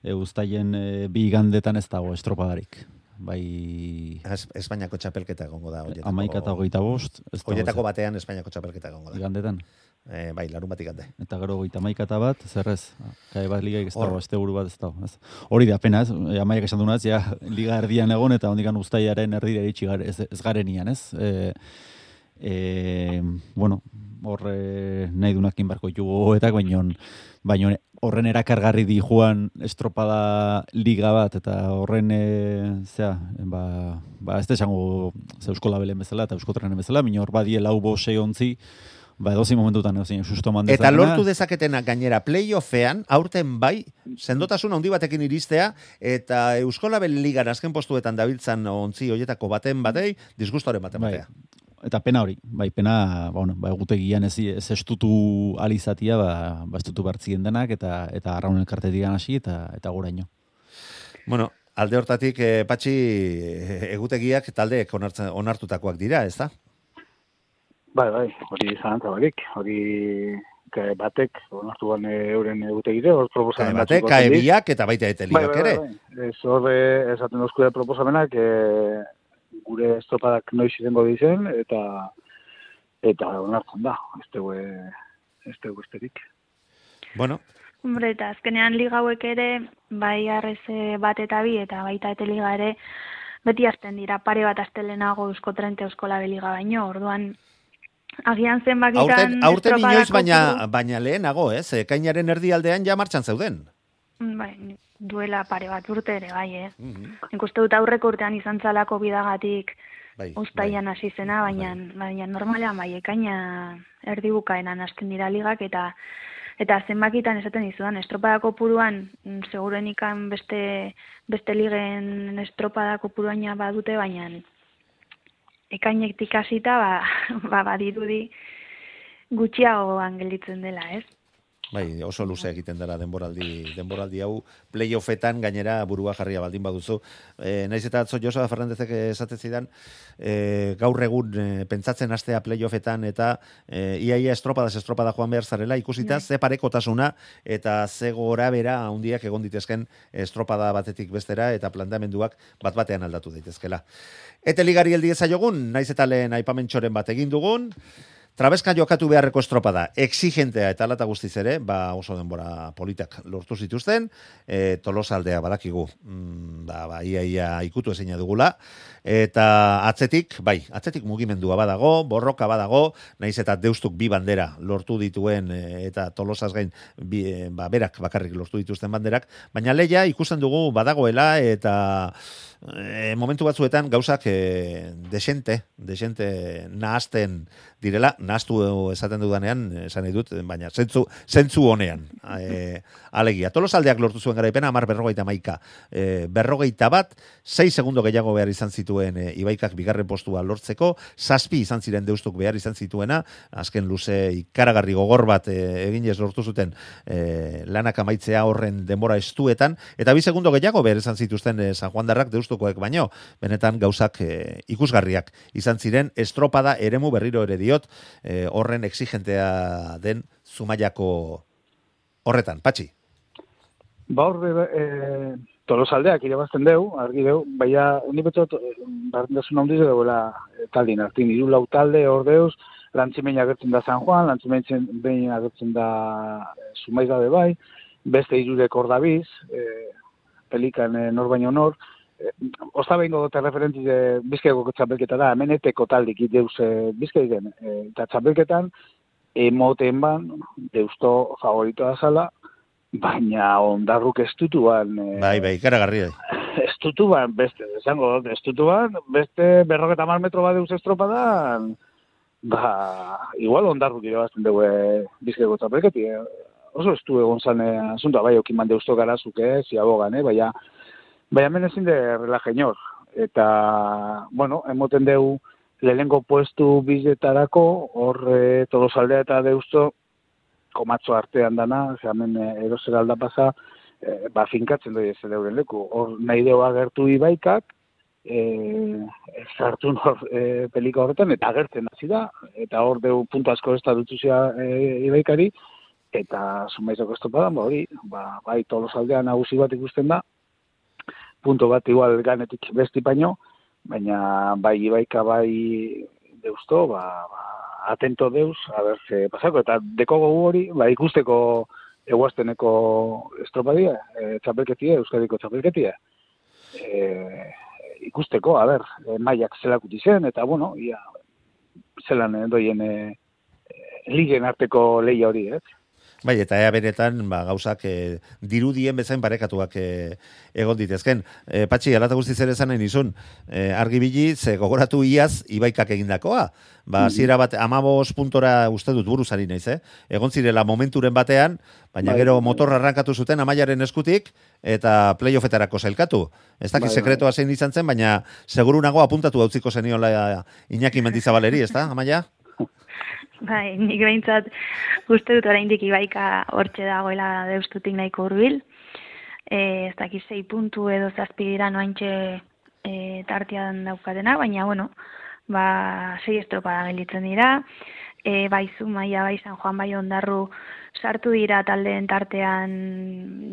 e, ustaien e, bi gandetan ez dago estropadarik. Bai, Es, Espainiako txapelketa egongo da. Oietako, amaika eta hogeita bost. ez Oietako batean Espainiako txapelketa egongo da. Igandetan. E, bai, larun batik gande. Eta gero goita maikata bat, zerrez, kai bat ligaik ez dago, este buru bat ez dago. Ez. Hori da, pena, ez, e, amaiak esan duenaz, ja, liga erdian egon, eta ondikan ustaiaren erdira iritsi ez, ez garenian, ez? E, e, bueno, hor e, nahi dunak inbarko ditugu goetak, baino, baino horren erakargarri di joan estropada liga bat, eta horren, e, zera, ba, ba, ez da esango ze eusko labelen bezala, eta eusko trenen bezala, baina hor badie lau bo sei ontzi, ba, edozein momentutan, edozein susto man Eta lortu dezaketena gainera playoffean, aurten bai, sendotasun handi batekin iristea, eta Euskolabel Ligan azken postuetan dabiltzan ontzi hoietako baten batei, disgustoren baten Bai. Eta pena hori, bai, pena, ba, bueno, ba, egutegian ez, ez estutu alizatia, ba, ba estutu bertzien denak, eta eta arraunen kartetik hasi, eta, eta goraino. Bueno, alde hortatik, eh, patxi, eh, egutegiak taldeek onartzen, onartutakoak dira, ez da? Bai, bai, hori zalantza barik, hori kae batek, onartu ban euren egutegire, hor Kae proposamen batek, kae batetik. biak eta baita Bai, ligak bai, ere. bai, bai. Ez horre esaten dozkure proposamenak e, gure estropadak noiz izango dizen eta eta onartzen da. Ez dugu ez dugu besterik. Bueno, Hombre, eta azkenean liga hauek ere, bai arrez bat eta bi, eta baita eta liga ere, beti hasten dira pare bat astelenago Eusko Trente Eusko Labeliga baino, orduan, agian zenbakitan... aurten, aurten inoiz baina, baina lehenago, ez? Ekainaren erdialdean ja martxan zeuden. Bai, duela pare bat urte ere, bai, eh? Nik uste dut aurreko urtean izan zalako bidagatik Bai, ustaian hasi zena, baina, baina normalean bai, ekaina erdibukaenan hasten dira ligak, eta eta zenbakitan esaten dizudan, estropadako puruan, mm, segurenikan beste, beste ligen estropadako puruaina badute, baina ekainetik hasita, ba, ba, badirudi gutxiagoan gelditzen dela, ez? Bai, oso luze egiten dela denboraldi, denboraldi hau, playoffetan gainera burua jarria baldin baduzu. E, naiz eta atzo Joseba Fernandezek esaten zidan, e, gaur egun e, pentsatzen astea playoffetan eta e, iaia estropadas estropada joan behar zarela, ikusita Bai. ze parekotasuna eta ze gora bera handiak egon ditezken estropada batetik bestera eta planteamenduak bat batean aldatu daitezkela. Eta ligari heldi ezaiogun, naiz eta lehen aipamentxoren bat egin dugun, Trabeska jokatu beharreko estropada, exigentea eta alata guztiz ere, ba oso denbora politak lortu zituzten, e, tolosaldea badakigu, mm, ba, ba, ia, ia ikutu ezina dugula, eta atzetik, bai, atzetik mugimendua badago, borroka badago, naiz eta deustuk bi bandera lortu dituen, e, eta tolosaz gain, bi, e, ba, berak bakarrik lortu dituzten banderak, baina leia ikusten dugu badagoela, eta e, momentu batzuetan gauzak e, desente, desente nahasten direla, nahastu esaten dudanean, esan nahi dut, baina zentzu, zentzu honean. E, alegia, tolosaldeak lortu zuen garaipena, amar berrogeita maika. E, berrogeita bat, 6 segundo gehiago behar izan zituen e, Ibaikak bigarren postua lortzeko, zazpi izan ziren deustuk behar izan zituena, azken luze ikaragarri gogor bat e, eginez lortu zuten e, lanak amaitzea horren denbora estuetan, eta bi segundo gehiago behar izan zituzten e, San Juan Darrak deustukoek baino, benetan gauzak e, ikusgarriak izan ziren, estropada eremu berriro ere diot, e, horren exigentea den zumaiako horretan, patxi. Ba hor, e, tolosaldeak irabazten deu, argi deu, baina ni betot bardintasun handiz dagoela e, taldin hartin, hiru lau talde hor deuz, lantzimein agertzen da San Juan, lantzimein behin agertzen da e, Zumaiz gabe bai, beste hirurek hor dabiz, e, pelikan e, nor baino nor, e, Osta behingo dute referentiz e, bizkaiko txapelketa da, hemeneteko taldik deuz e, bizkaiken, e, eta txapelketan, emoten ban, deusto favoritoa zala, baina ondarruk estutuan, e, Bai, bai, ikaragarri. bai. estutuan, beste, esango dut, estutuan, beste berroketa mar metro bat deuz estropadan, ba, igual ondarruk irabazten dugu e, bizkaiko txapelketi, e, oso estu egon zan e, asuntoa, bai, okin deusto gara zuke, ziabogan, eh, baina, baina hemen ezin de relajenor. Eta, bueno, emoten deu lehengo puestu bizetarako, hor e, tolosaldea eta deusto, komatzo artean dana, hemen e, erosera alda pasa, e, ba, finkatzen doi ez euren leku. Hor nahi deu agertu ibaikak, e, sartu hor e, pelika horretan, eta agertzen hasi da, eta hor deu puntu asko ez da dutuzia e, ibaikari, eta zumaizoko estropadan, ba, hori, ba, bai tolosaldean nagusi bat ikusten da, punto bat igual ganetik besti baino, baina bai ibaika bai deusto, ba, ba, atento deus, a ber, ze pasako, eta deko gogu hori, ba, ikusteko eguazteneko estropadia, e, txapelketia, euskadiko txapelketia. E, ikusteko, a ber, e, maiak zelakuti zen, eta bueno, ia, zelan doien e, ligen arteko leia hori, ez? Bai, eta ea beretan, ba, gauzak e, dirudien bezain barekatuak e, egon ditezken. E, patxi, alata guztiz ere zanen izun, e, argi bili, ze gogoratu iaz, ibaikak egindakoa. Ba, zira bat, amabos puntora uste dut buruz ari naiz, eh? Egon zirela momenturen batean, baina bai, gero motorra arrankatu zuten amaiaren eskutik, eta playoffetarako zailkatu. Ez dakit bai, sekretoa zein izan zen, baina seguru nago apuntatu hau ziko zeniola Iñaki Mendizabaleri, ez da, amaia? Bai, nik behintzat uste dut oraindik ibaika hortxe dagoela deustutik nahiko hurbil. E, ez dakiz zei puntu edo zazpi dira noaintxe e, tartian daukatena, baina, bueno, ba, zei estropada gelitzen dira. E, bai Zumaia, bai San Juan, bai Ondarru sartu dira taldeen tartean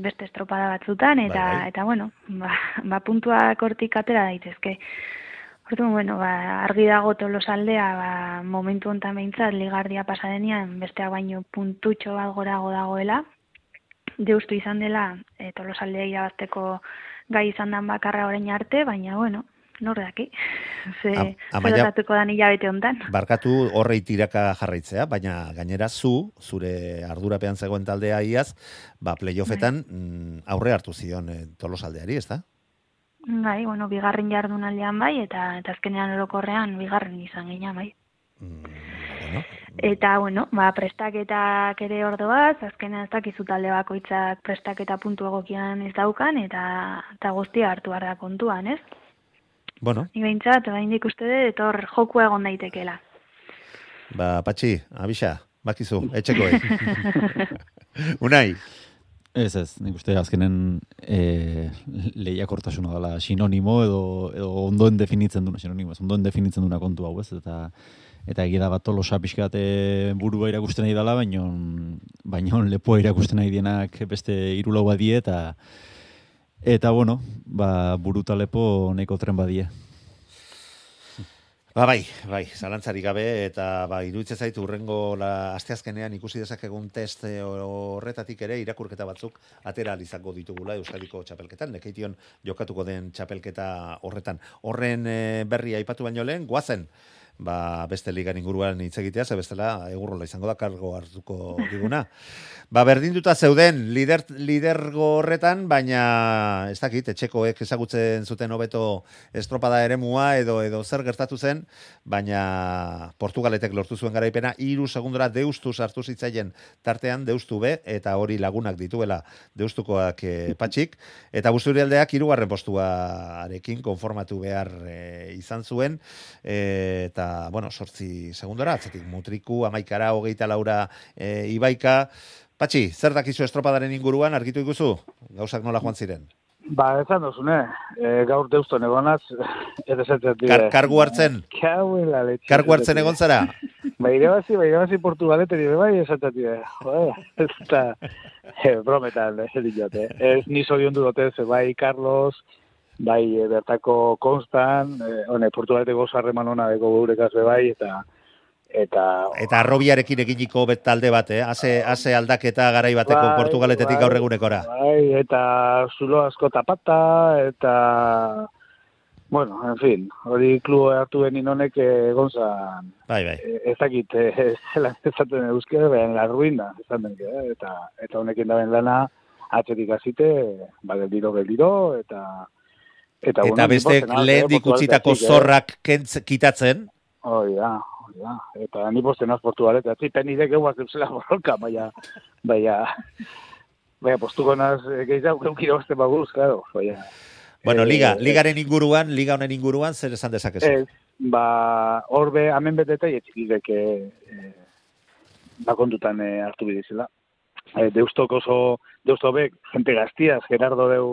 beste estropada batzutan, eta, bai, bai. eta bueno, ba, ba puntuak hortik atera daitezke. Ordu, bueno, ba, argi dago tolosaldea, ba, momentu ontan behintzat, ligardia pasadenean, bestea baino puntutxo bat gorago dagoela. Deustu izan dela, e, tolosaldea irabazteko gai izan dan bakarra orain arte, baina, bueno, norreaki. Ze, Am, dan hilabete ontan. Barkatu horrei tiraka jarraitzea, baina gainera zu, zure ardurapean zegoen taldea iaz, ba, playoffetan bai. mm, aurre hartu zion e, tolosaldeari, ez da? Bai, bueno, bigarren jardunaldean bai, eta eta azkenean orokorrean bigarren izan gina bai. Mm, bueno. Eta, bueno, ba, prestaketak ere ordoaz, azkenean ez dakizu talde bakoitzak prestaketa puntu egokian ez daukan, eta, eta guztia hartu da kontuan, ez? Bueno. Ni behintzat, bain uste dut, etor joku egon daitekela. Ba, patxi, abisa, bakizu, etxeko, Unai. Ez ez, nik uste azkenen e, lehiakortasuna dela sinonimo edo, edo ondoen definitzen duna, sinonimo, ez ondoen definitzen duna kontu hau ez, eta eta egia da bat tolosa pixkate burua irakusten nahi dela, baino, baino lepoa irakusten nahi dienak beste irulau badie, eta eta bueno, ba, buruta lepo neko tren badie. Ba bai, bai, zalantzari gabe eta ba iruditzen zaitu urrengo la asteazkenean ikusi dezakegun test horretatik ere irakurketa batzuk atera izango ditugula Euskadiko txapelketan. Nekeition jokatuko den txapelketa horretan. Horren eh, berri aipatu baino lehen, guazen ba, beste ligan inguruan hitz egitea, ze bestela egurrola izango da kargo hartuko diguna. ba, berdinduta zeuden lider, lidergo horretan, baina ez dakit, etxekoek ezagutzen zuten hobeto estropada eremua edo edo zer gertatu zen, baina Portugaletek lortu zuen garaipena, iru segundora deustu sartu zitzaien tartean, deustu be, eta hori lagunak dituela deustukoak e, patxik, eta busturi aldeak irugarren postuarekin konformatu behar e, izan zuen, e, eta bueno, sortzi segundora, atzetik mutriku, amaikara, hogeita laura e, ibaika. Patxi, zer dakizu estropadaren inguruan, argitu ikuzu? Gauzak nola joan ziren? Ba, ezan dozune, e, gaur deusto negonaz, ez Kar, kargu hartzen? Kargu hartzen egon zara? Ba, irabazi, ba, irabazi Portugalete, dire, bai, esatzen dire. ez eta, e, brometan, ez dut, ez nizo dion dut, bai, Carlos, bai e, bertako konstan, e, hone, portugalete gozarreman hona deko geurekaz bai, eta eta eta arrobiarekin eginiko talde bat, eh? Ase, ase aldaketa garai bateko bai, portugaletetik bai, gaur egunekora. Bai, eta zulo asko tapata, eta bueno, en fin, hori klubo hartu benin honek egon zan, bai, bai. Ez dakit, e, zelan ezaten euskera, behan la ruina, ezaten, eh? eta, eta honekin da lana, atxetik azite, ba, geldiro, geldiro, eta Eta, eta beste lehen dikutzitako eh? zorrak kentz, kitatzen. Hoi da, hoi da. Eta ni posten az portugalet. Eta nire geuak eusela borroka, baina, baina, baina postuko naz eh, gehiago geukira beste baguz, claro. Baina, bueno, liga, eh, ligaren inguruan, liga honen inguruan, zer esan dezakezu? Ez, ba, horbe, amen beteta, etxikidek, eh, bakontutan eh, hartu bidizela e, deustok oso deusto bek, gente gaztiaz, Gerardo deu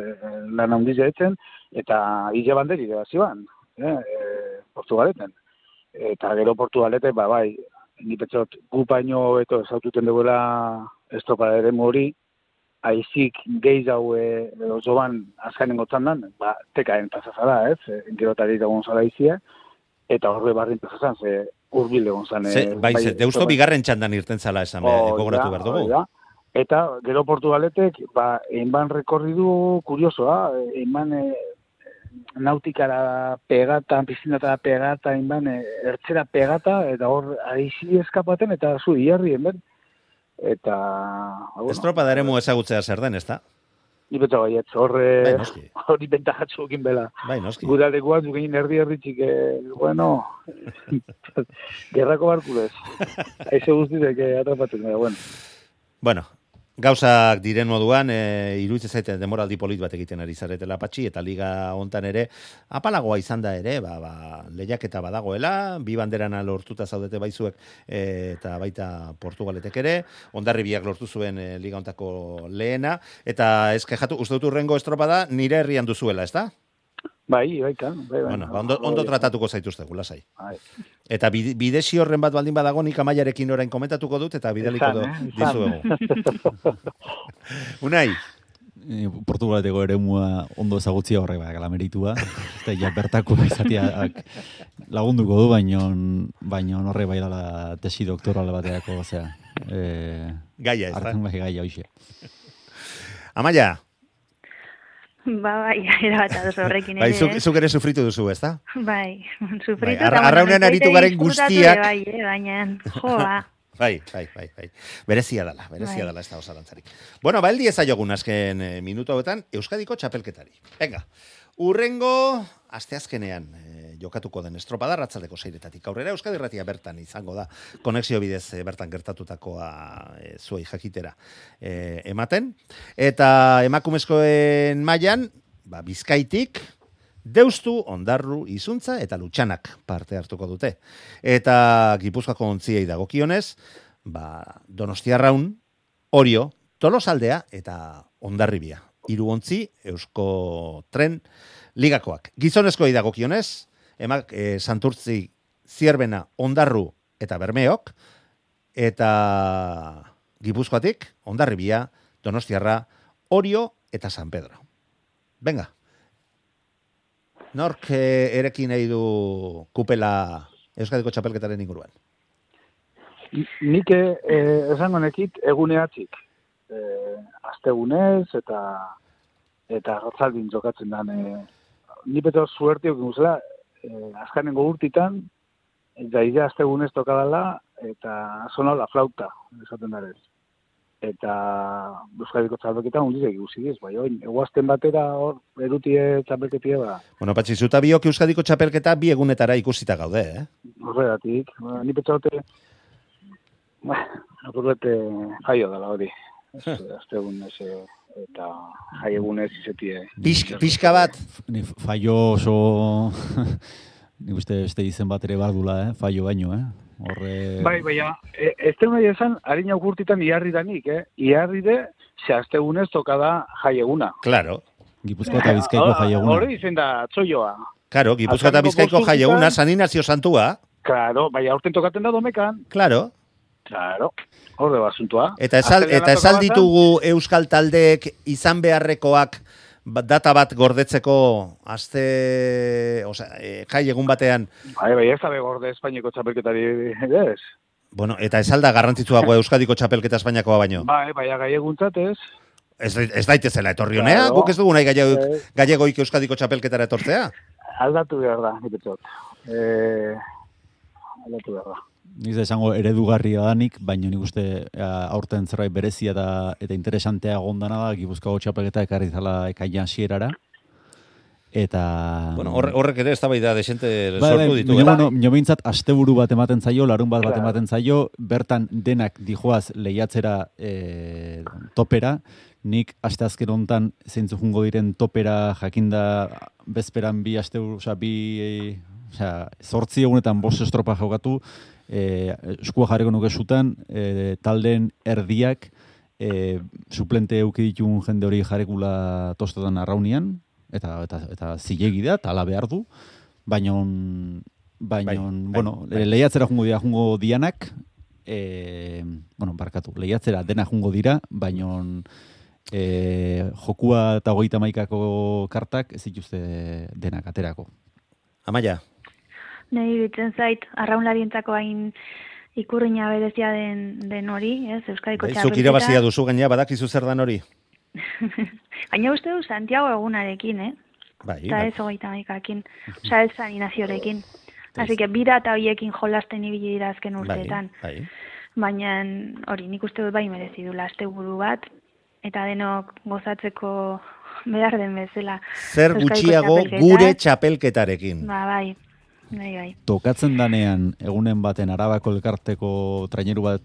e, lan handizia etzen, eta hile banderi de bazi ban, e, e, Portugaleten. Eta gero Portugalete, ba, bai, ni petzot, gu baino eto ezaututen duela estropada ere hori, aizik gehi daue oso ban azkanengo txandan, ba, tekaen pasazara, ez, e, gerotari dagoen zara izia, eta horre barrin pasazan, ze urbil egon zan. Ze, eh, bai, ze, deusto bigarren txandan irten zala esan, oh, da, behar dugu. da. Eta gero Portugaletek, ba, einban rekorridu kuriosoa, einban e, nautikara pegata, piscinatara pegata, einban e, ertzera pegata, eta hor aizi eskapaten, eta zu iarri enben. Eta, ba, bueno, Estropada ere mu ezagutzea zer den, ezta? Ni betza baietz, hor, hori bentajatzu egin bela. Bai, noski. Gure aldekoa, dugein erdi erdi txike, bueno, gerrako barkulez. Aize guztitek eh, atrapatzen, gara, bueno. Bueno, gauzak diren moduan, e, iruditzen zaite demoraldi polit bat egiten ari zaretela patxi, eta liga hontan ere, apalagoa izan da ere, ba, ba, lehiaketa badagoela, bi banderana lortuta zaudete baizuek, e, eta baita Portugaletek ere, ondarri biak lortu zuen e, liga hontako lehena, eta ez kejatu, uste dut urrengo estropada nire herrian duzuela, ezta? Bai, bai, kan. Bai, bai. Bueno, ondo, ondo tratatuko zaituztegu, lasai. Bai. Eta bide, bidesi horren bat baldin badago, nik amaiarekin orain komentatuko dut, eta bidaliko do, eh? Dizuegu. Unai, E, Portugaleteko ere mua ondo ezagutzia horrek ba, galameritua. Eta ja bertako izatiak lagunduko du, baino, baino horre bai dala tesi doktorale bateako, osea. E, gaia, ez da? hartzen bai gaia hoxe. Amaia, Ba, bai, era bat ados horrekin bai, ere. zuk, ez? zuk ere sufritu duzu, ez da? Bai, sufritu. Bai, bueno, arraunean aritu garen guztiak- Bai, eh, baina, jo, ba. Bai, bai, bai, bai. Berezia dala, berezia Bai. dala ez da osalantzarik. Bueno, ba, eldi ezaiogun azken eh, minutu hauetan, Euskadiko txapelketari. Venga, urrengo, asteazkenean eh, jokatuko den estropada ratzaldeko seiretatik aurrera, Euskadi Ratia bertan izango da, konexio bidez eh, bertan gertatutakoa eh, zuei jakitera eh, ematen. Eta emakumezkoen mailan, ba, bizkaitik, Deustu, ondarru, izuntza eta lutxanak parte hartuko dute. Eta Gipuzkoako ontziei dagokionez, ba, Donostiarraun, Orio, Tolosaldea eta Ondarribia. Hiru ontzi Eusko Tren ligakoak. Gizonezkoei dagokionez, emak e, Santurtzi, Zierbena, Ondarru eta Bermeok eta Gipuzkoatik Ondarribia, Donostiarra, Orio eta San Pedro. Venga. Nork eh, erekin nahi du kupela Euskadiko txapelketaren inguruan? Nik eh, esango nekit eguneatzik. Eh, astegunez eta eta gatzaldin jokatzen dan. Eh, ni beto suerte okin guzela, eh, azkanengo urtitan, eta ide astegunez tokadala, eta sona la flauta, esaten darez. Eta Euskadiko txapelketa hundizek ikusi diz, bai, oin, eguazten batera hor, erutie txapelketie ba, Bueno, patxi, zuta biok Euskadiko txapelketa bi egunetara ikusita gaude, eh? horregatik, ba, ni petxote, ba, apurrete jaio dela hori. Ez, Astegun ez, eh, eta jaiegunez izetie. Pixka, pixka bat, Ni fallo oso... Ni uste beste izen bat ere bardula, eh? Fallo baino, eh? Horre... Bai, baina, e, ez tegun nahi esan, harina ukurtitan iarri danik, eh? Iarri de, ze astegunez tokada jaieguna. claro. Gipuzkoa eta Bizkaiko jaieguna. Hori izen da txoioa. Claro, Gipuzkoa eta Bizkaiko jaieguna, San Ignacio Santua, Claro, baina aurten tokaten da domekan. claro. Claro, hor de basuntua. Eta esal, eta esal ditugu Euskal taldeek izan beharrekoak ba- data bat gordetzeko aste, osea, e, jai egun batean, Bai, bai, ez dabe gorde Espainiako txapelketari ez. bueno, eta ez alda garrantzitsuago Euskadiko txapelketa Espainiakoa baino. Bai, bai, gaieguntzat ez. Ez, ez daitezela etorri honea, Claro. guk ez dugu nahi gallego, Eh. gallegoik Euskadiko txapelketara etortzea. Aldatu behar da, nik betzot. Eh, aldatu behar da. Nik esango eredugarria danik, baina nik uste eh, aurten zerbait berezia eta eta interesantea gondana da, Gipuzkoako txapelketa ekarri zala ekaian hasierara. Eta... Bueno, horre, horrek ere eztabaida desente Bai, sortu bai, ditu. baina, eh? bueno, nio behintzat asteburu bat ematen zaio, larun bat bat ematen zaio, bertan denak dijoaz lehiatzera e, topera, nik asteazken hontan zeintzu jungo diren topera jakinda bezperan bi asteburu, osea, bi, e, osea, zortzi egunetan bost estropa jokatu, e, eskua jarriko nuke zutan, e, taldeen erdiak, e, suplente euki ditun jende hori jarrekula tostetan arraunian, eta, eta, eta zilegi da, eta ala behar du, baina baina, Bai, bai, bueno, bai. lehiatzera jungo dira jungo dianak, e, bueno, barkatu, lehiatzera dena jungo dira, baina e, jokua eta hogeita maikako kartak ez dituzte denak aterako. Amaia, Nei iruditzen zait, arraunlarientzako hain ikurriña berezia den, den hori, ez, Euskadiko bai, zuk irabazia duzu gaina badakizu zer dan hori? Baina uste du Santiago egunarekin, eh? Bai, Eta bai. ez hogeita maikakin. Osa ez animaziorekin. Así que bira eta hoiekin jolasten ibili dira azken bai, urteetan. bai. Baina hori nik uste dut bai merezi dula asteburu bat eta denok gozatzeko behar den bezala. Zer gutxiago txapelketak. gure txapelketarekin. Ba, bai. Bai, bai. Tokatzen danean egunen baten arabako elkarteko traineru bat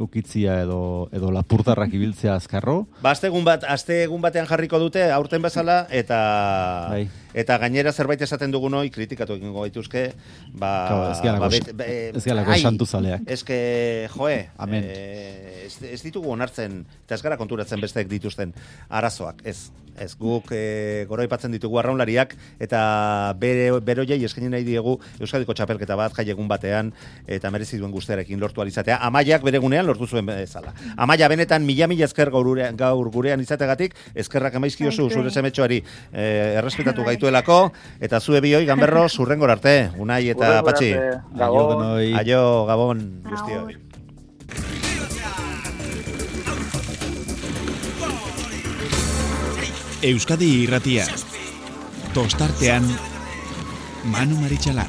eukitzia edo, edo lapurtarrak ibiltzea azkarro, Ba, aste egun bat, aste egun batean jarriko dute, aurten bezala, eta Bai. eta gainera zerbait esaten dugun hoi, kritikatu egingo gaituzke, ba... Claro, ez garako- bet- be- ez garako ai, santuzaleak. Ez que, joe, Amen. eh, ez, ez ditugu onartzen, eta ez gara konturatzen besteek dituzten arazoak, ez. Ez guk e, goroipatzen ditugu arraunlariak eta bere beroiei eskaini nahi diegu Euskadiko txapelketa bat jai egun batean eta merezi duen guztiarekin lortu alizatea. Amaiak bere gunean lortu zuen bezala. Amaia benetan mila mila esker gaur, gurean- gaur gurean izategatik, eskerrak emaizkiozu zure semetxoari eh, errespetatu Bai. gaituelako eta zue bioi ganberro zurrengor arte, Unai eta Patxi. Aio Gabon. Aio, Gabon, guztioi. Euskadi irratia. Tostartean Manu Maritxalar.